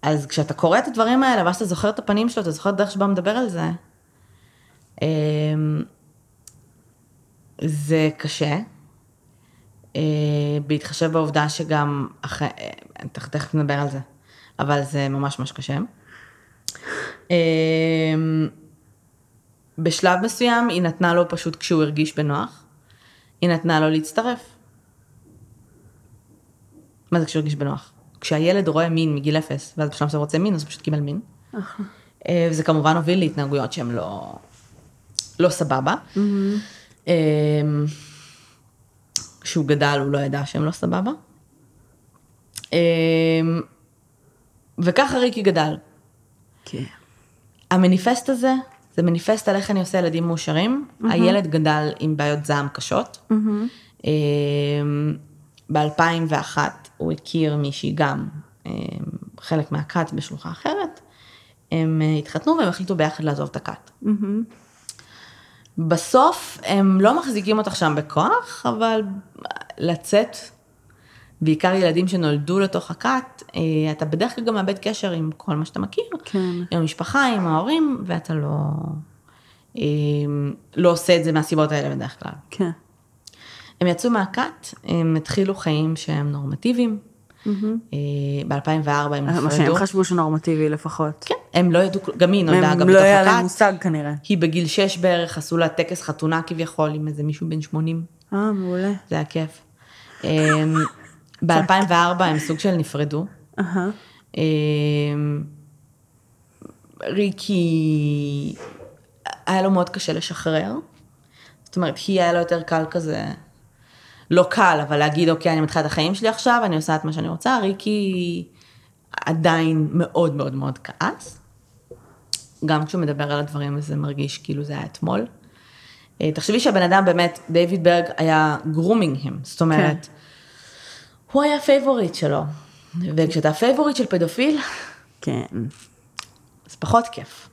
אז כשאתה קורא את הדברים האלה, ואז אתה זוכר את הפנים שלו, אתה זוכר את הדרך שבה הוא מדבר על זה, זה קשה. אה, בהתחשב בעובדה שגם, אחרי, תכף נדבר על זה, אבל זה ממש ממש קשה. אמ, בשלב מסוים היא נתנה לו פשוט כשהוא הרגיש בנוח, היא נתנה לו להצטרף. מה זה כשהוא הרגיש בנוח? כשהילד רואה מין מגיל אפס, ואז בשלב שהוא רוצה מין, אז הוא פשוט קיבל מין. אה, וזה כמובן הוביל להתנהגויות שהן לא, לא סבבה. אמ, כשהוא גדל הוא לא ידע שהן לא סבבה. אמ, וככה ריקי גדל. כן. המניפסט הזה, זה מניפסט על איך אני עושה ילדים מאושרים. הילד גדל עם בעיות זעם קשות. ב-2001 הוא הכיר מישהי גם, אמ, חלק מהכת בשלוחה אחרת. הם אה, התחתנו והם החליטו ביחד לעזוב את הכת. בסוף הם לא מחזיקים אותך שם בכוח, אבל לצאת, בעיקר ילדים שנולדו לתוך הכת, אה, אתה בדרך כלל גם מאבד קשר עם כל מה שאתה מכיר. כן. עם המשפחה, עם ההורים, ואתה לא, אה, לא עושה את זה מהסיבות האלה בדרך כלל. כן. הם יצאו מהכת, הם התחילו חיים שהם נורמטיביים. ב-2004 הם מה נפרדו. שהם חשבו שנורמטיבי לפחות. כן, הם לא ידעו, גם היא נולדה הם גם לא בתוך היה להם הכת. מושג כנראה. היא בגיל 6 בערך, עשו לה טקס חתונה כביכול עם איזה מישהו בן 80. אה, מעולה. זה היה כיף. ב-2004 הם סוג של נפרדו. אמ, ריקי, היה לו מאוד קשה לשחרר. זאת אומרת, היא היה לו יותר קל כזה, לא קל, אבל להגיד, אוקיי, אני מתחילה את החיים שלי עכשיו, אני עושה את מה שאני רוצה. ריקי עדיין מאוד מאוד מאוד כעס. גם כשהוא מדבר על הדברים הזה מרגיש כאילו זה היה אתמול. אה, תחשבי שהבן אדם באמת, דיוויד ברג היה grooming him, זאת אומרת, הוא היה favorite שלו. וכשאתה favorite של פדופיל, כן. זה פחות כיף.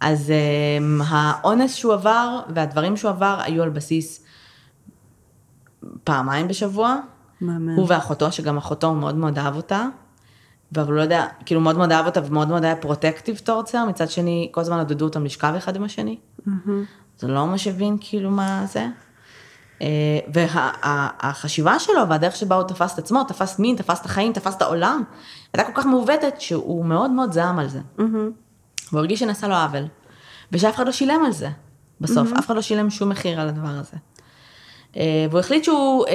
אז um, האונס שהוא עבר והדברים שהוא עבר היו על בסיס פעמיים בשבוע. מהמם. הוא ואחותו, שגם אחותו הוא מאוד מאוד אהב אותה. אבל הוא לא יודע, כאילו מאוד מאוד אהב אותה ומאוד מאוד היה protective towards her, מצד שני כל הזמן עודדו אותם לשכב אחד עם השני. זה לא ממש הבין כאילו מה זה. אה, והחשיבה שלו והדרך שבה הוא תפס את עצמו, תפס מין, תפס את החיים, תפס את העולם, הייתה כל כך מעוותת שהוא מאוד מאוד זעם על זה. והוא הרגיש שנעשה לו עוול, ושאף אחד לא שילם על זה, בסוף, אף אחד לא שילם שום מחיר על הדבר הזה. אה, והוא החליט שהוא אה,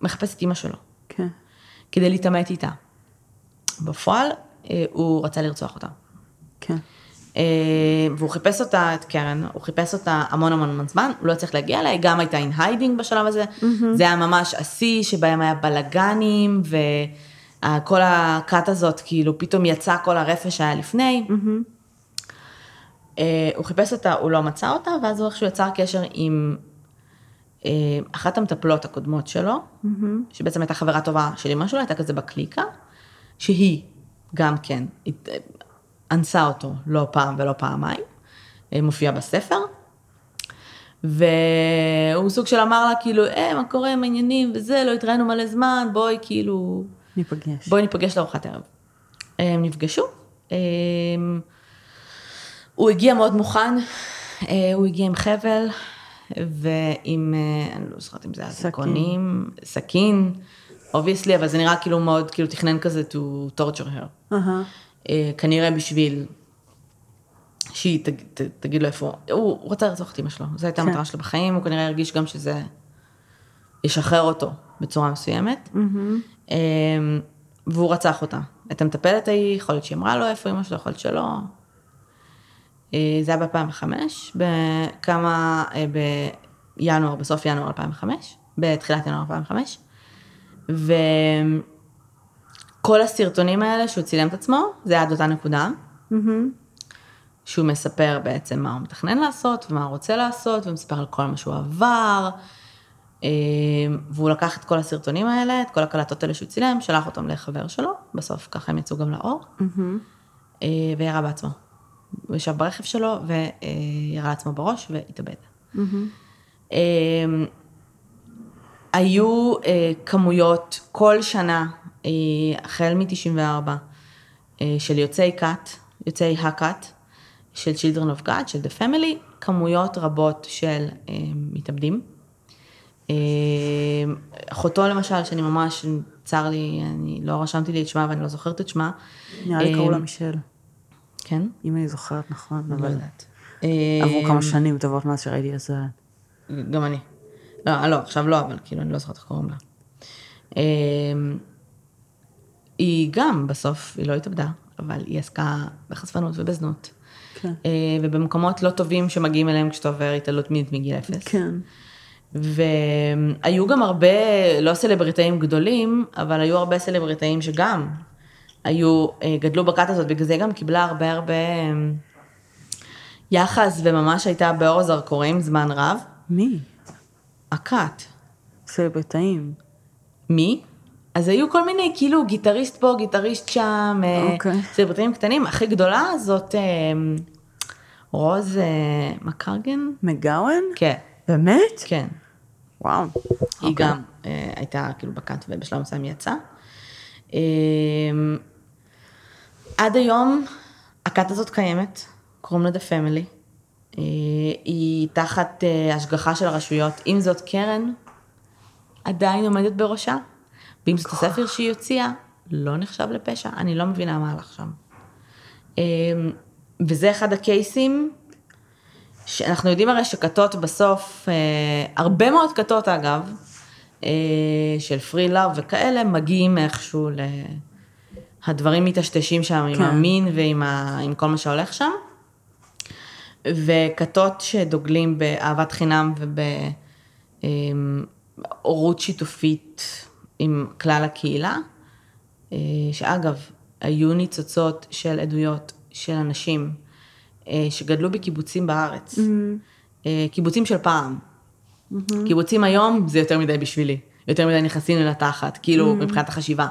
מחפש את אימא שלו, כן. כדי להתעמת איתה. בפועל, אה, הוא רצה לרצוח אותה. כן. והוא חיפש אותה, את קרן, הוא חיפש אותה המון המון המון זמן, הוא לא הצליח להגיע אליה, היא גם הייתה in hiding בשלב הזה, זה היה ממש השיא שבהם היה בלאגנים, וכל הכת הזאת, כאילו פתאום יצא כל הרפש שהיה לפני. אה, הוא חיפש אותה, הוא לא מצא אותה, ואז הוא איכשהו יצר קשר עם אחת המטפלות הקודמות שלו, שבעצם הייתה חברה טובה של אמא שלו, הייתה כזה בקליקה, שהיא גם כן הת- אנסה אותו לא פעם ולא פעמיים, אה, מופיע בספר. והוא סוג של אמר לה כאילו, אה, מה קורה עם העניינים וזה, לא התראינו מלא זמן, בואי כאילו, ניפגש. בואי ניפגש לארוחת ערב. הם נפגשו, אה, הוא הגיע מאוד מוכן, אה, הוא הגיע עם חבל ועם, אה, אני לא זוכרת אם זה היה סכין. אזיקונים, סכין, obviously, אבל זה נראה כאילו מאוד, כאילו תכנן כזה to torture her. אה, כנראה בשביל שהיא תג, ת, תגיד לו איפה, הוא, הוא רצה לרצוח את אמא שלו, זו הייתה כן. המטרה שלו בחיים, הוא כנראה הרגיש גם שזה ישחרר אותו בצורה מסוימת, אה, והוא רצח אותה. את המטפלת ההיא, יכול להיות שהיא אמרה לו איפה אמא שלו, יכול להיות שלא. אה, זה היה ב-2005, בכמה, אה, בינואר, בסוף ינואר 2005, בתחילת ינואר 2005, וכל הסרטונים האלה שהוא צילם את עצמו, זה היה עד אותה נקודה, שהוא מספר בעצם מה הוא מתכנן לעשות ומה הוא רוצה לעשות, ומספר על כל מה שהוא עבר, אה, והוא לקח את כל הסרטונים האלה, את כל הקלטות האלה שהוא צילם, שלח אותם לחבר שלו, בסוף ככה הם יצאו גם לאור, אה, וירה בעצמו. הוא ישב ברכב שלו וירה לעצמו בראש והתאבד. אה, היו אה, כמויות כל שנה, אה, החל מ-94, אה, של יוצאי כת, יוצאי הכת, של Children of God, של The Family, כמויות רבות של מתאבדים. אחותו למשל, שאני ממש, צר לי, אני לא רשמתי לי את שמה ואני לא זוכרת את שמה. נראה לי קראו לה מישל, כן? אם אני זוכרת נכון, לא יודעת. עברו אה, כמה שנים טובות מאז שראיתי את זה. גם אני. לא, לא, עכשיו לא, אבל כאילו, אני לא זוכרת איך קוראים לה. אמ, היא גם, בסוף, היא לא התאבדה, אבל היא עסקה בחשפנות ובזנות. כן. אה, ובמקומות לא טובים שמגיעים אליהם כשאתה עובר התעללות מינית מגיל אפס. כן. והיו גם הרבה, לא סלבריטאים גדולים, אבל היו הרבה סלבריטאים שגם היו, אה, גדלו בכת הזאת, בגלל זה היא גם קיבלה הרבה הרבה יחס, וממש הייתה באור הזרקורים זמן רב. מי? הכת. סלבריטאים. מי? אז היו כל מיני, כאילו, גיטריסט פה, גיטריסט שם, אה, אוקיי. סלבריטאים קטנים. הכי גדולה זאת אה, רוז מקרגן? מגאוון? כן, באמת? כן. וואו. היא גם אה, הייתה כאילו בכת ובשלב מסוים יצאה. עד היום הכת הזאת קיימת, קוראים לה Family. אה, היא תחת אה, השגחה של הרשויות. עם זאת, קרן עדיין עומדת בראשה, ואם זאת הספר שהיא הוציאה, לא נחשב לפשע. אני לא מבינה מה הלך שם. אה, וזה אחד הקייסים שאנחנו יודעים הרי שכתות בסוף, הרבה מאוד כתות אגב, של פרי לאב וכאלה, מגיעים איכשהו ל... הדברים מטשטשים שם עם כן. המין ועם ה... עם כל מה שהולך שם. וכתות שדוגלים באהבת חינם ובהורות שיתופית עם כלל הקהילה, אה, שאגב, היו ניצוצות של עדויות של אנשים אה, שגדלו בקיבוצים בארץ. אה, קיבוצים של פעם. קיבוצים היום זה יותר מדי בשבילי. יותר מדי נכנסים לי לתחת, כאילו מבחינת החשיבה.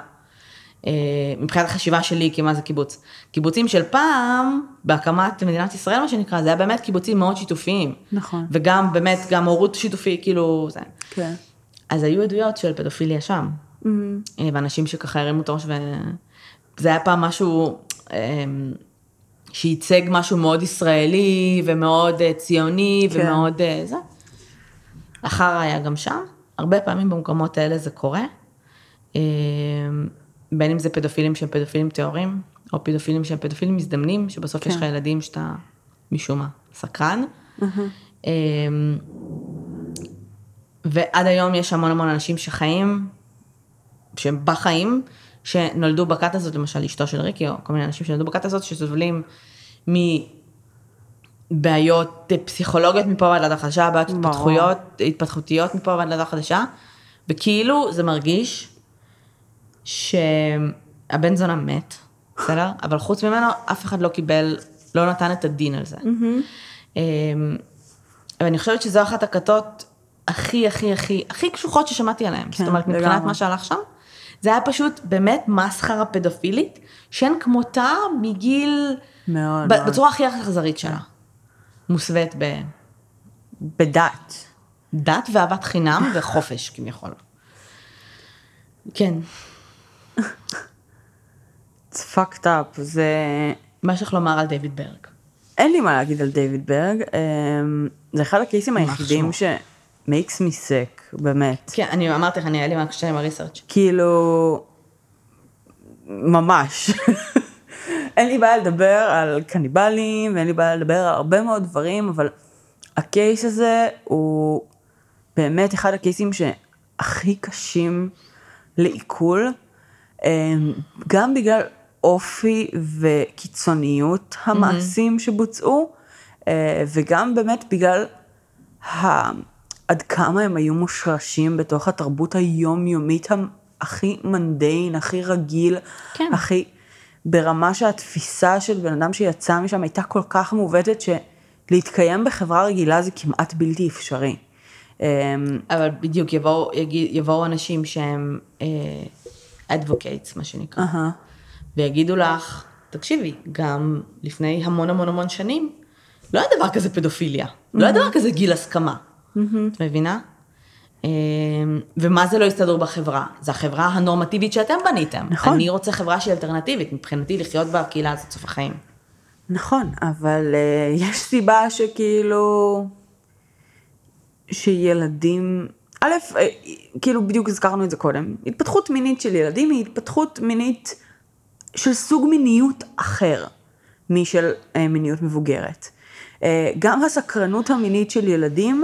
אה, מבחינת החשיבה שלי כמה זה קיבוץ. קיבוצים של פעם, בהקמת מדינת ישראל מה שנקרא, זה היה באמת קיבוצים מאוד שיתופיים. נכון. וגם באמת, גם הורות שיתופי, כאילו זה. כן. אז היו עדויות של פדופיליה שם. אה, ואנשים שככה הרימו את הראש וזה היה פעם משהו אה, שייצג משהו מאוד ישראלי ומאוד אה, ציוני כן. ומאוד אה, זה. אחר היה גם שם, הרבה פעמים במקומות האלה זה קורה. אה, בין אם זה פדופילים שהם פדופילים טהורים, או פדופילים שהם פדופילים מזדמנים, שבסוף יש לך ילדים שאתה משום מה סקרן. אה, ועד היום יש המון המון אנשים שחיים, שהם בחיים, שנולדו בכת הזאת, למשל אשתו של ריקי, או כל מיני אנשים שנולדו בכת הזאת, שסובלים מבעיות פסיכולוגיות מפה ועד להודעה חדשה, בעיות. התפתחויות, התפתחותיות מפה ועד להודעה חדשה, וכאילו זה מרגיש שהבן זונה מת, בסדר? אבל חוץ ממנו אף אחד לא קיבל, לא נתן את הדין על זה. אמ, ואני חושבת שזו אחת הכתות הכי הכי הכי הכי קשוחות ששמעתי עליהן. כן, זאת אומרת, מבחינת. מה שהלך שם, זה היה פשוט באמת מסחרה פדופילית, שאין כמותה מגיל, מאוד ב- מאוד. בצורה הכי אכזרית שלה. מוסווית בדת. בדת ואהבת חינם וחופש כביכול. כן, It's fucked up. זה... מה יש לך לומר על דיוויד ברג? אין לי מה להגיד על דיוויד ברג. אמ, זה אחד הקייסים היחידים ש... makes me sick, באמת. כן, אני אמרתי לך, אני היה לי מה קשה עם הריסרצ'. כאילו, ממש. אין לי בעיה לדבר על קניבלים, ואין לי בעיה לדבר על הרבה מאוד דברים, אבל הקייס הזה הוא באמת אחד הקייסים שהכי קשים לעיכול, גם בגלל אופי וקיצוניות המעשים שבוצעו, אה, וגם באמת בגלל ה... עד כמה הם היו מושרשים בתוך התרבות היומיומית הכי מנדיין, הכי רגיל, כן. הכי... ברמה שהתפיסה של בן אדם שיצא משם הייתה כל כך מעוותת שלהתקיים בחברה רגילה זה כמעט בלתי אפשרי. אמ, אבל בדיוק יבואו, יבואו אנשים שהם אדבוקייטס, מה שנקרא, אהה. ויגידו לך, תקשיבי, גם לפני המון המון המון שנים, לא היה דבר כזה פדופיליה, לא היה דבר כזה גיל הסכמה, את מבינה? אה, ומה זה לא יסתדר בחברה? זה החברה הנורמטיבית שאתם בניתם. נכון. אני רוצה חברה שהיא אלטרנטיבית, מבחינתי לחיות בקהילה הזאת סוף החיים. נכון, אבל uh, יש סיבה שכאילו, שילדים, א', אה, כאילו בדיוק הזכרנו את זה קודם, התפתחות מינית של ילדים היא התפתחות מינית של סוג מיניות אחר משל uh, מיניות מבוגרת. Uh, גם הסקרנות המינית של ילדים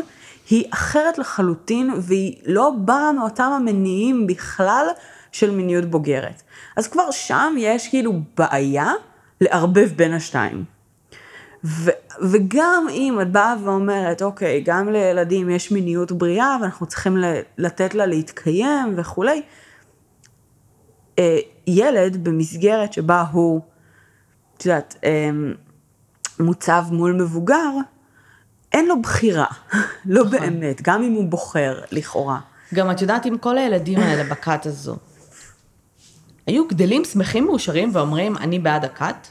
היא אחרת לחלוטין והיא לא באה מאותם המניעים בכלל של מיניות בוגרת. אז כבר שם יש כאילו בעיה לערבב בין השתיים. ו- וגם אם את באה ואומרת, אוקיי, גם לילדים יש מיניות בריאה ואנחנו צריכים לתת לה להתקיים וכולי, אה, ילד במסגרת שבה הוא, את יודעת, אה, מוצב מול מבוגר, אין לו בחירה, לא באמת, גם אם הוא בוחר, לכאורה. גם את יודעת, אם כל הילדים האלה בכת הזו, היו גדלים שמחים מאושרים ואומרים, אני בעד הכת,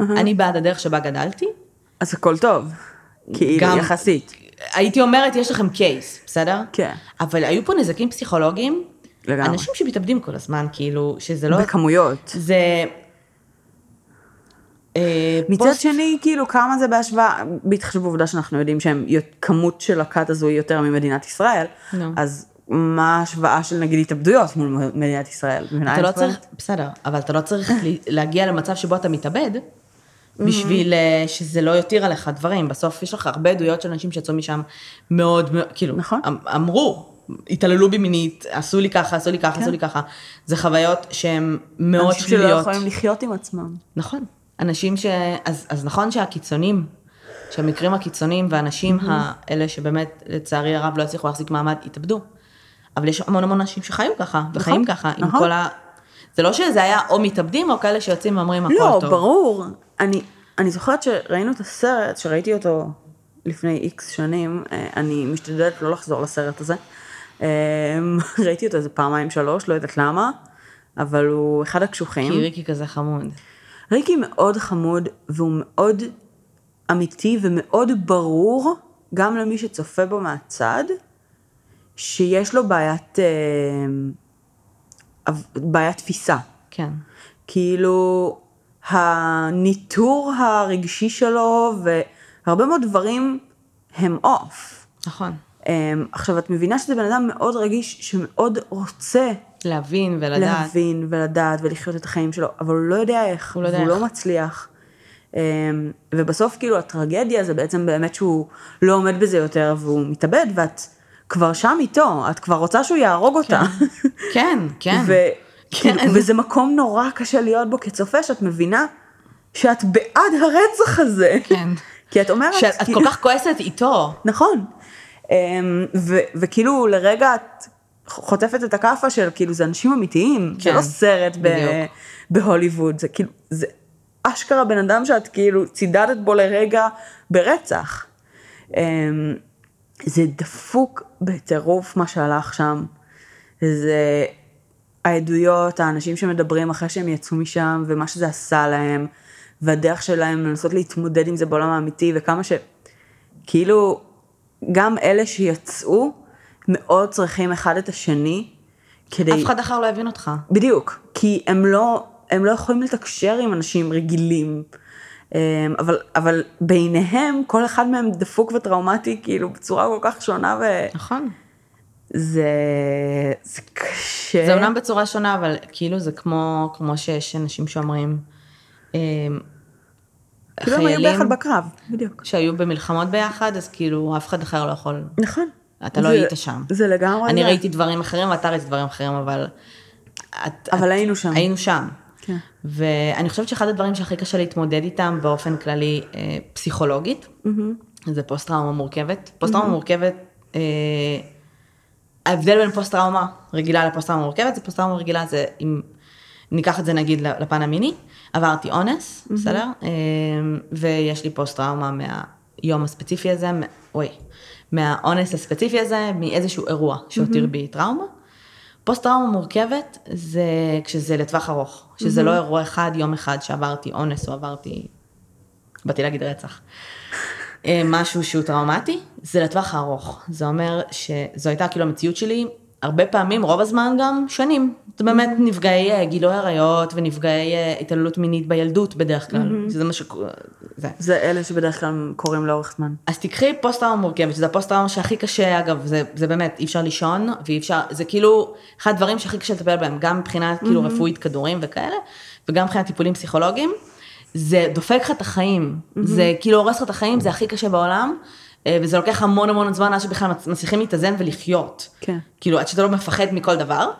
אני בעד הדרך שבה גדלתי, אז הכל טוב, כאילו, גם- יחסית. הייתי אומרת, יש לכם קייס, בסדר? כן. אבל היו פה נזקים פסיכולוגיים, לגמרי. אנשים שמתאבדים כל הזמן, כאילו, שזה לא... בכמויות. זה... אה, מצד פוסט- שני, כאילו, כמה זה בהשוואה, בהתחשב בעובדה שאנחנו יודעים שכמות של הכת הזו היא יותר ממדינת ישראל, נו. אז מה ההשוואה של נגיד התאבדויות מול מדינת ישראל? אתה לא? צריך, בסדר, אבל אתה לא צריך להגיע למצב שבו אתה מתאבד, בשביל אה, שזה לא יותיר עליך דברים. בסוף יש לך הרבה עדויות של אנשים שיצאו משם מאוד, מאוד, כאילו, נכון. אמ- אמרו, התעללו בי מינית, עשו לי ככה, עשו לי ככה, עשו לי ככה. זה חוויות שהן מאוד כן. אנשים שלא שליליות. יכולים לחיות עם עצמם. נכון. אנשים ש... אז, אז נכון שהקיצונים, שהמקרים הקיצוניים והאנשים האלה שבאמת, לצערי הרב, לא הצליחו להחזיק מעמד, התאבדו. אבל יש המון המון אנשים שחיו ככה, וחיים ככה, עם נכון. כל ה... זה לא שזה היה או מתאבדים או כאלה שיוצאים ואומרים הכל לא, טוב. ברור. אני, אני זוכרת שראינו את הסרט, שראיתי אותו לפני איקס שנים, אה, אני משתדלת לא לחזור לסרט הזה. אה, ראיתי אותו איזה פעמיים שלוש, לא יודעת למה, אבל הוא אחד הקשוחים. כי ריקי כזה חמוד. ריקי מאוד חמוד, והוא מאוד אמיתי ומאוד ברור, גם למי שצופה בו מהצד, שיש לו בעיית, אה, בעיית תפיסה. כן. כאילו, הניטור הרגשי שלו והרבה מאוד דברים הם אוף. נכון. אמ, עכשיו, את מבינה שזה בן אדם מאוד רגיש, שמאוד רוצה להבין ולדעת. להבין ולדעת ולחיות את החיים שלו, אבל הוא לא יודע איך, הוא לא יודע והוא איך. לא מצליח. אמ, ובסוף, כאילו, הטרגדיה זה בעצם באמת שהוא לא עומד בזה יותר והוא מתאבד, ואת כבר שם איתו, את כבר רוצה שהוא יהרוג אותה. כן, כן. ו- כאילו, כן. וזה מקום נורא קשה להיות בו כצופה, שאת מבינה שאת בעד הרצח הזה. כן. כי את אומרת, שאת כאילו- כל כך כועסת איתו. נכון. אמ, ו- וכאילו לרגע את חוטפת את הכאפה של כאילו זה אנשים אמיתיים, זה כן, לא סרט ב-. בהוליווד, זה כאילו, זה אשכרה בן אדם שאת כאילו צידדת בו לרגע ברצח. אמ, זה דפוק בטירוף מה שהלך שם. זה העדויות, האנשים שמדברים אחרי שהם יצאו משם, ומה שזה עשה להם, והדרך שלהם לנסות להתמודד עם זה בעולם האמיתי, וכמה ש... כאילו, גם אלה שיצאו, מאוד צריכים אחד את השני, כדי... אף אחד אחר לא יבין אותך. בדיוק, כי הם לא, הם לא יכולים לתקשר עם אנשים רגילים. אמ, אבל, אבל ביניהם, כל אחד מהם דפוק וטראומטי, כאילו, בצורה כל כך שונה, וזה נכון. זה קשה. זה אומנם בצורה שונה, אבל כאילו זה כמו, כמו שיש אנשים שאומרים, אה, כאילו הם היו ביחד בקרב, בדיוק. שהיו במלחמות ביחד, אז כאילו אף אחד אחר לא יכול. נכון. אתה לא זה- היית שם. זה לגמרי אני זה. ראיתי דברים אחרים ואתה ראית דברים אחרים, אבל... את, אבל את, היינו שם. היינו שם. כן. ואני חושבת שאחד הדברים שהכי קשה להתמודד איתם באופן כללי אה, פסיכולוגית, זה פוסט טראומה מורכבת. פוסט טראומה מורכבת, אה, ההבדל בין פוסט טראומה רגילה לפוסט טראומה מורכבת, זה פוסט טראומה רגילה זה אם ניקח את זה נגיד לפן המיני, עברתי אונס, בסדר? אה, ויש לי פוסט טראומה מהיום הספציפי הזה, או, מהאונס הספציפי הזה, מאיזשהו אירוע שהותיר בי טראומה. פוסט טראומה מורכבת זה כשזה לטווח ארוך, שזה לא אירוע אחד, יום אחד שעברתי אונס או עברתי, באתי להגיד רצח. אה, משהו שהוא טראומטי, זה לטווח הארוך. זה אומר שזו הייתה כאילו המציאות שלי, הרבה פעמים, רוב הזמן גם שנים. זה באמת נפגעי אה, גילוי עריות ונפגעי אה, התעללות מינית בילדות בדרך כלל. שזה מה ש... זה. זה אלה שבדרך כלל קורים לאורך זמן. אז תקחי פוסט טראומה מורכבת, שזה הפוסט טראומה שהכי קשה, אגב, זה, זה באמת, אי אפשר לישון, ואי אפשר, זה כאילו אחד הדברים שהכי קשה לטפל בהם, גם מבחינה כאילו רפואית כדורים וכאלה, וגם מבחינת טיפולים פסיכולוגיים. זה דופק לך את החיים, זה כאילו הורס לך את החיים, זה הכי קשה בעולם, אה, וזה לוקח המון המון זמן עד שבכלל מצ- מצליחים להתאזן ולחיות. כן. כאילו, עד שאתה לא מפחד מכל דבר.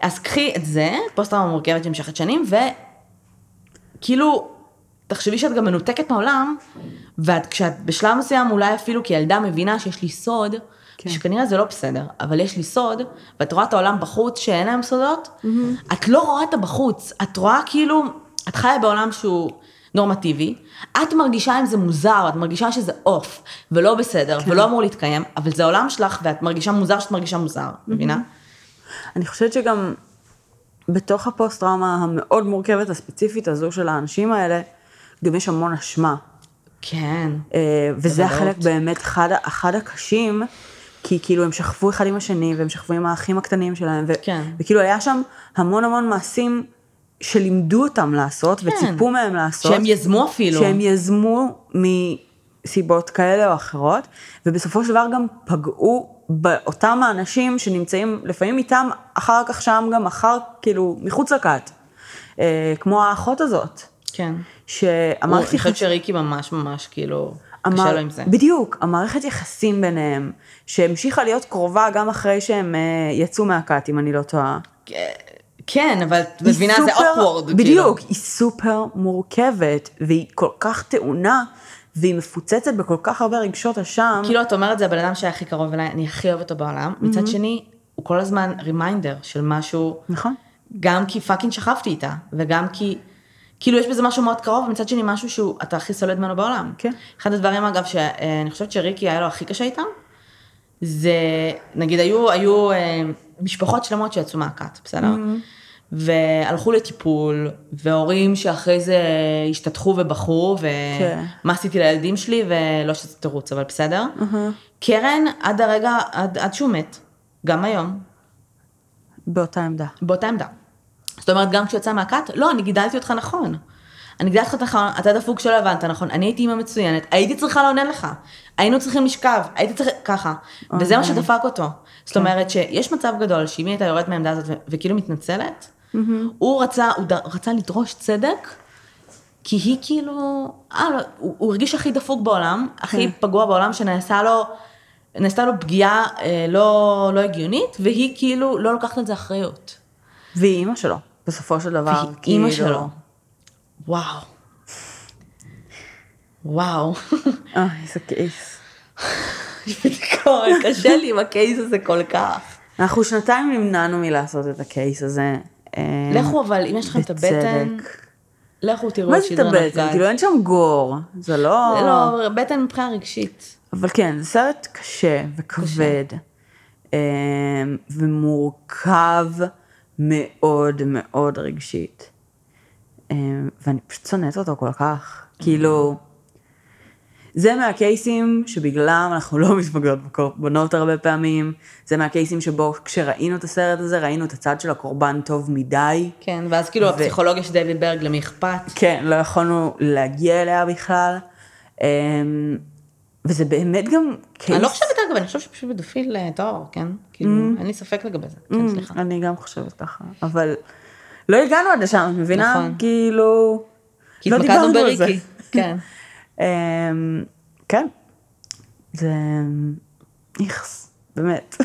אז קחי את זה, פוסט טראומה מורכבת שנמשכת שנים, וכאילו, תחשבי שאת גם מנותקת מהעולם, ואת כשאת בשלב מסוים אולי אפילו כילדה מבינה שיש לי סוד, כן. שכנראה זה לא בסדר, אבל יש לי סוד, ואת רואה את העולם בחוץ שאין להם סודות, את לא רואה את הבחוץ, את רואה כאילו, את חיה בעולם שהוא נורמטיבי, את מרגישה אם זה מוזר, את מרגישה שזה off, ולא בסדר, ולא אמור להתקיים, אבל זה העולם שלך, ואת מרגישה מוזר שאת מרגישה מוזר, מבינה? אני חושבת שגם בתוך הפוסט טראומה המאוד מורכבת הספציפית הזו של האנשים האלה, גם יש המון אשמה. כן. אה, וזה. החלק באמת אחד, אחד הקשים, כי כאילו הם שכבו אחד עם השני, והם שכבו עם האחים הקטנים שלהם, ו- כן. וכאילו היה שם המון המון מעשים שלימדו אותם לעשות, וציפו מהם לעשות. שהם יזמו אפילו. שהם יזמו מסיבות כאלה או אחרות, ובסופו של דבר גם פגעו באותם האנשים שנמצאים לפעמים איתם אחר כך שם גם אחר, כאילו, מחוץ לכת. אה, כמו האחות הזאת, כן. שאמרתי אני חושבת שריקי ממש ממש כאילו, קשה לו עם זה. בדיוק, המערכת יחסים ביניהם, שהמשיכה להיות קרובה גם אחרי שהם אה, יצאו מהכת, אם אני לא טועה. כן, אבל את מבינה, זה סופר- awkward. כאילו. בדיוק, היא סופר מורכבת, והיא כל כך טעונה, והיא מפוצצת בכל כך הרבה רגשות אשם. כאילו את אומרת זה הבן אדם שהיה הכי קרוב אליי, אני הכי אוהבת אותו בעולם. מצד שני, הוא כל הזמן reminder של משהו, נכון. גם כי fucking שכבתי איתה, וגם כי, כאילו יש בזה משהו מאוד קרוב, ומצד שני משהו שהוא, אתה הכי סולד ממנו בעולם. כן. אחד הדברים אגב, שאני חושבת שריקי היה לו הכי קשה איתם, זה, נגיד היו, היו אה, משפחות שלמות שיצאו מהכת, בסדר? והלכו לטיפול, והורים שאחרי זה השתתחו ובכו, כן. ומה עשיתי לילדים שלי, ולא שזה תירוץ, אבל בסדר. קרן, עד הרגע, עד, עד שהוא מת, גם היום, באותה עמדה. באותה עמדה. זאת אומרת, גם כשהוא יצא מהכת, לא, אני גידלתי אותך נכון. אני גידלתי אותך נכון, אתה דפוק שלא הבנת נכון, אני הייתי אימא מצוינת, הייתי צריכה לעונן לך, היינו צריכים לשכב, הייתי צריכה, ככה. וזה מה שדפק אותו. זאת אומרת שיש מצב גדול שאם היא הייתה יורדת מהעמדה הזאת וכאילו מתנצלת, הוא רצה, הוא ד- רצה לדרוש צדק, כי היא כאילו, אה, לא, הוא, הוא הרגיש הכי דפוק בעולם, הכי פגוע בעולם, שנעשה לו, נעשתה לו פגיעה אה, לא, לא הגיונית, והיא כאילו לא לוקחת על זה אחריות. והיא אימא שלו, בסופו של דבר. והיא אימא כאילו- שלו. וואו. וואו. אוי, איזה קייס. קשה לי עם הקייס הזה כל כך. אנחנו שנתיים נמנענו מלעשות את הקייס הזה. אה, לכו אבל, אם יש לכם את הבטן. לכו תראו מה את זה את הבטן? כאילו אין שם גור, זה לא... זה לא, בטן מבחינה רגשית. אבל כן, זה סרט קשה וכבד, אה, ומורכב מאוד מאוד רגשית. אה, ואני פשוט שונאת אותו כל כך. כאילו, זה מהקייסים שבגללם אנחנו לא מתמקדות בקורבנות הרבה פעמים, זה מהקייסים שבו כשראינו את הסרט הזה, ראינו את הצד של הקורבן טוב מדי. כן, ואז כאילו הפסיכולוגיה של דיוויד ברג, למי אכפת? כן, לא יכולנו להגיע אליה בכלל. אה, וזה באמת גם קייס... אני לא חושבת אגב, אני חושבת שפשוט פדופיל אה, טהור, כן? כאילו, אין לי ספק לגבי זה. כן, סליחה. אני גם חושבת ככה, אבל לא הגענו עד לשם, את מבינה? נכון. כאילו... כי לא התמקדנו. בריקי. כן. אמ, כן, זה איכס, באמת.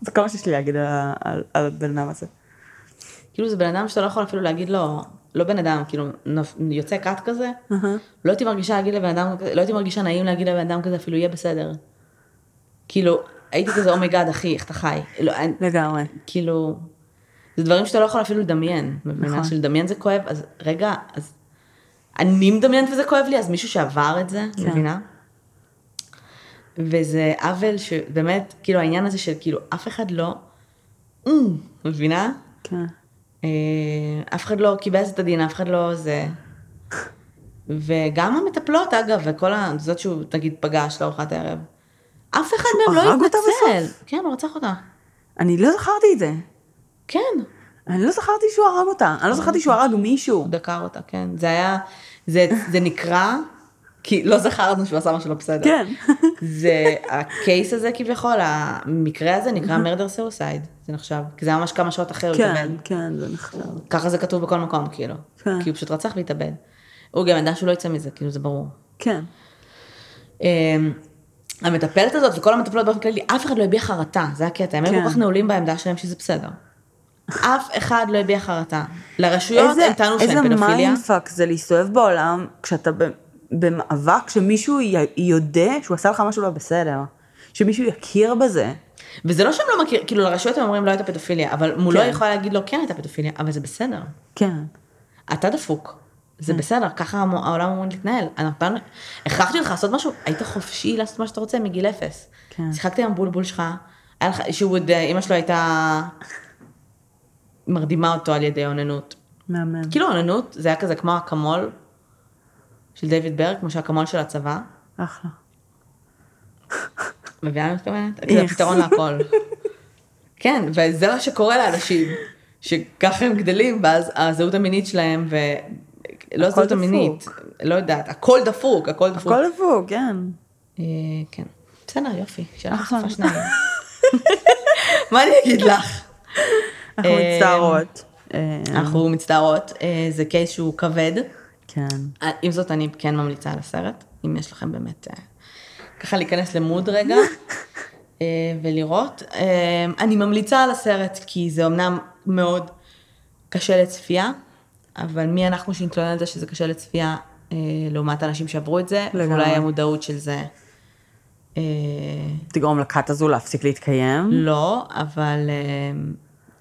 זה כל מה שיש לי להגיד על- על- הבן אדם הזה. כאילו זה בן אדם שאתה לא יכול אפילו להגיד לו, לא בן אדם, כאילו יוצא כת כזה, לא הייתי מרגישה להגיד לבן אדם כזה, לא הייתי מרגישה נעים להגיד לבן אדם כזה, אפילו יהיה בסדר. כאילו, הייתי כזה, oh my god, אחי, איך אתה חי? לא, אני- לגמרי. כאילו, זה דברים שאתה לא יכול אפילו לדמיין, מבינה? נכון. שלדמיין זה כואב, אז רגע, אז אני מדמיינת וזה כואב לי, אז מישהו שעבר את זה, כן. מבינה? וזה עוול שבאמת, כאילו העניין הזה של כאילו אף אחד לא, "אמ", מבינה? כן. אה, אף אחד לא קיבל את הדין, אף אחד לא זה. וגם המטפלות, אגב, וכל ה... זאת שהוא, נגיד, פגש לארוחת ערב. אף אחד מהם לא התנצל. כן, הוא רצח אותה. אני לא זכרתי את זה. כן, אני לא זכרתי שהוא הרג אותה. אני לא זכרתי שהוא הרג מישהו. הוא דקר אותה, כן. זה היה, זה, זה נקרא, כי לא זכרנו שהוא עשה משהו לא בסדר. כן. זה, ה case הזה כביכול, המקרה הזה נקרא murder suicide, זה נחשב. כי זה היה ממש כמה שעות אחרי הוא כן, התאבד. כן, זה נחשב. ככה זה כתוב בכל מקום, כאילו. כן. כי הוא פשוט רצח והתאבד. הוא גם ידע שהוא לא יצא מזה, כאילו, זה ברור. כן. אמ, המטפלת הזאת וכל המטפלות באופן כללי, אף אחד לא הביע חרטה, זה הקטע, הם היו כן. כל כך נעולים בעמדה שלהם שזה בסדר. אף אחד לא הביע חרטה. לרשויות איזה- הם טענו איזה שהם פדופיליה. mindfuck זה להסתובב בעולם כשאתה במאבק שמישהו י- יודע שהוא עשה לך משהו לא בסדר. שמישהו יכיר בזה. וזה לא שהם לא מכירים, כאילו לרשויות הם אומרים לא הייתה פדופיליה, אבל מולו כן. יכולה להגיד לו כן הייתה פדופיליה, אבל זה בסדר. כן. אתה דפוק. כן. זה בסדר, ככה העולם אמור להתנהל. אנחנו- הכרחתי אותך לעשות משהו, היית חופשי לעשות מה שאתה רוצה מגיל אפס. כן. שיחקתי עם הבולבול שלך, שהוא עוד, אימא שלו הייתה מרדימה אותו על ידי אוננות. מהמם. כאילו אוננות זה היה כזה כמו אקמול של דיוויד ברג, כמו שהאקמול של הצבא. אחלה. מביאה מה אני מתכוונת? זה הפתרון להכל. כן, וזה מה שקורה לאנשים, שככה הם גדלים, ואז הזהות המינית שלהם, ולא הזהות דפוק. המינית, לא יודעת, הכל דפוק, הכל דפוק. הכל דפוק, כן. אה, כן. בסדר, יופי, שאלה. חשופה שניים. מה אני אגיד לך? אנחנו אה, מצטערות. אה, אנחנו מצטערות, אה, זה קייס שהוא כבד. כן. עם זאת, אני כן ממליצה על הסרט, אם יש לכם באמת ככה להיכנס למוד רגע ולראות. אני ממליצה על הסרט כי זה אמנם מאוד קשה לצפייה, אבל מי אנחנו שנתלונן על זה שזה קשה לצפייה לעומת אנשים שעברו את זה, לגמרי. ואולי המודעות של זה. תגרום לכת הזו להפסיק להתקיים. לא, אבל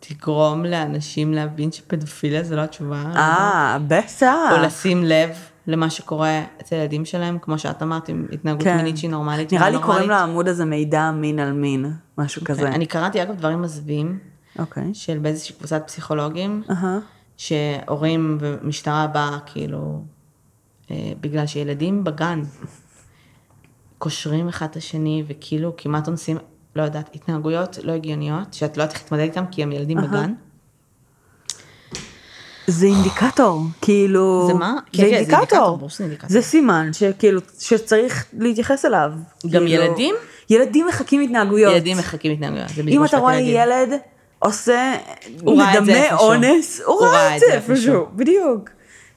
תגרום לאנשים להבין שפדופיליה זה לא התשובה. אה, בטח. או לשים לב למה שקורה אצל הילדים שלהם, כמו שאת אמרת, עם התנהגות כן. מינית שהיא נורמלית. נראה לי קוראים נורמלית. לעמוד הזה מידע מין על מין, משהו כזה. אני קראתי אגב דברים מזוויעים, אוקיי. של באיזושהי קבוצת פסיכולוגים, אהה. שהורים ומשטרה באה, כאילו, אה, בגלל שילדים בגן קושרים אחד את השני, וכאילו כמעט אונסים, לא יודעת, התנהגויות לא הגיוניות, שאת לא יודעת איך להתמודד איתם, כי הם ילדים בגן. זה אינדיקטור, כאילו... זה מה? כן, זה כן, זה אינדיקטור. אינדיקטור, שזה אינדיקטור. זה סימן שכאילו, שצריך להתייחס אליו. גם כאילו, ילדים? ילדים מחקים התנהגויות. ילדים מחכים התנהגויות, זה בדיוק אם אתה רואה. ילד עושה, הוא זה מדמה. אונס, הוא ראה את זה איפשהו, בדיוק.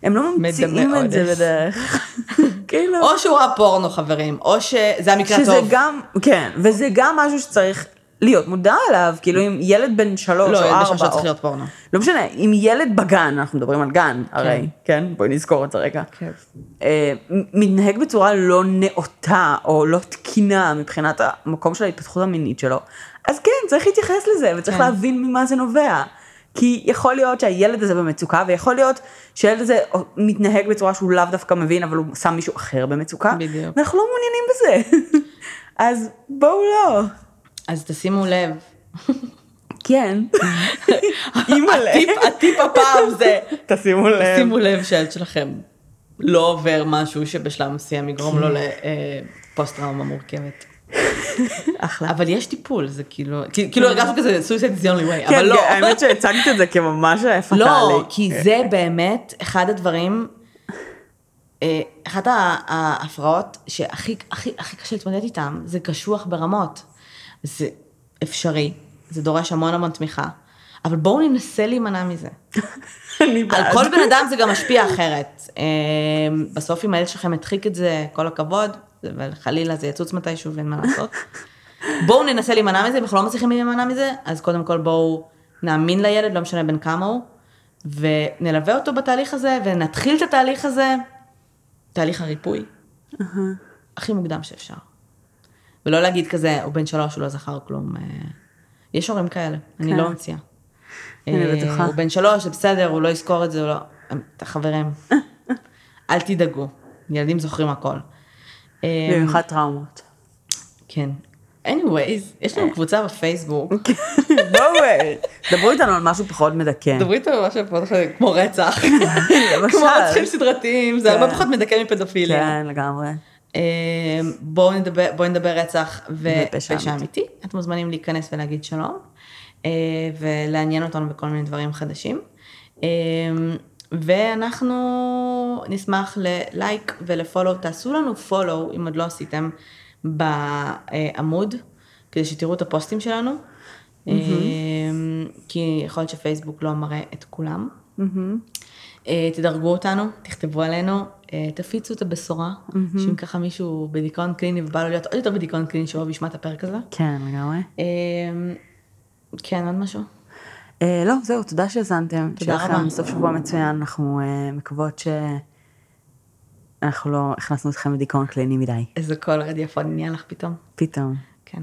הם לא ממציאים את זה. בדרך. כאילו, או שהוא ראה פורנו חברים, או שזה המקרה שזה הטוב. גם, כן, וזה גם משהו שצריך להיות מודע אליו, כאילו אם ילד בן שלוש לא, או ילד ארבע, בשלוש צריך להיות פורנו. לא משנה, אם ילד בגן, אנחנו מדברים על גן, הרי, כן? בואי נזכור את זה רגע. כן. אה, מתנהג בצורה לא נאותה או לא תקינה מבחינת המקום של ההתפתחות המינית שלו, אז כן, צריך להתייחס לזה וצריך כן. להבין ממה זה נובע. כי יכול להיות שהילד הזה במצוקה, ויכול להיות שהילד הזה מתנהג בצורה שהוא לאו דווקא מבין, אבל הוא שם מישהו אחר במצוקה. בדיוק. ואנחנו לא מעוניינים בזה. אז בואו לא. אז תשימו לב. כן. אימא'לה. הטיפ, הטיפ הפעם זה, תשימו לב. שימו לב שהילד שלכם לא עובר משהו שבשלב מסוים יגרום לו לפוסט טראומה מורכבת. אחלה. אבל יש טיפול, זה כאילו, כאילו הרגשנו כזה suicide is the only way, כן, אבל לא. האמת שהצגת את זה כממש פטאלי. לא, כי זה באמת אחד הדברים, אה, אחת ההפרעות שהכי הכי, הכי קשה להתמודד איתם, זה קשוח ברמות. זה אפשרי, זה דורש המון המון תמיכה, אבל בואו ננסה להימנע מזה. אני על בעד. כל בן אדם זה גם משפיע אחרת. אה, בסוף אם הילד שלכם הדחיק את זה, כל הכבוד, וחלילה זה יצוץ מתישהו ואין מה לעשות. בואו ננסה להימנע מזה, אם אנחנו לא מצליחים להימנע מזה, אז קודם כל בואו נאמין לילד, לא משנה בין כמה הוא, ונלווה אותו בתהליך הזה, ונתחיל את התהליך הזה, תהליך הריפוי, הכי מוקדם שאפשר. ולא להגיד כזה, הוא בן שלוש, הוא לא זכר כלום. אה, יש הורים כאלה, אני כן. לא ממציאה. אני אה, בטוחה. הוא בן שלוש, זה בסדר, הוא לא יזכור את זה, הוא לא... חברים, אל תדאגו, ילדים זוכרים הכל. אה, במיוחד טראומות. כן. anyways, יש לנו קבוצה בפייסבוק, בואו, דברו איתנו על משהו פחות מדכא. דברי איתו על משהו פחות כמו רצח, כמו. רצחים סדרתיים, זה כן. הרבה פחות מדכא מפדופיליה. כן, לגמרי. אה, בואו נדבר, בואו נדבר רצח ופשע אמיתי. אתם מוזמנים להיכנס ולהגיד שלום, אה, ולעניין אותנו בכל מיני דברים חדשים. ואנחנו נשמח ללייק ולפולו, תעשו לנו פולו, אם עוד לא עשיתם, בעמוד, כדי שתראו את הפוסטים שלנו. אה, כי יכול להיות שפייסבוק לא מראה את כולם. אה, תדרגו אותנו, תכתבו עלינו, אה, תפיצו את הבשורה, שאם ככה מישהו בדיכאון קליני ובא לו להיות עוד יותר בדיכאון קליני שהוא ישמע את הפרק הזה. כן, לגמרי. אה, כן, עוד משהו? אה, לא, זהו, תודה שהאזנתם. תודה שיהיה רבה. לכם סוף שבוע מצוין, אנחנו אה, מקוות שאנחנו לא הכנסנו אתכם לדיכאון קליני מדי. איזה קול רדיופוני נהיה לך פתאום. פתאום. כן.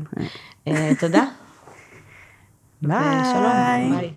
אה, תודה. ביי. ושלום. ביי.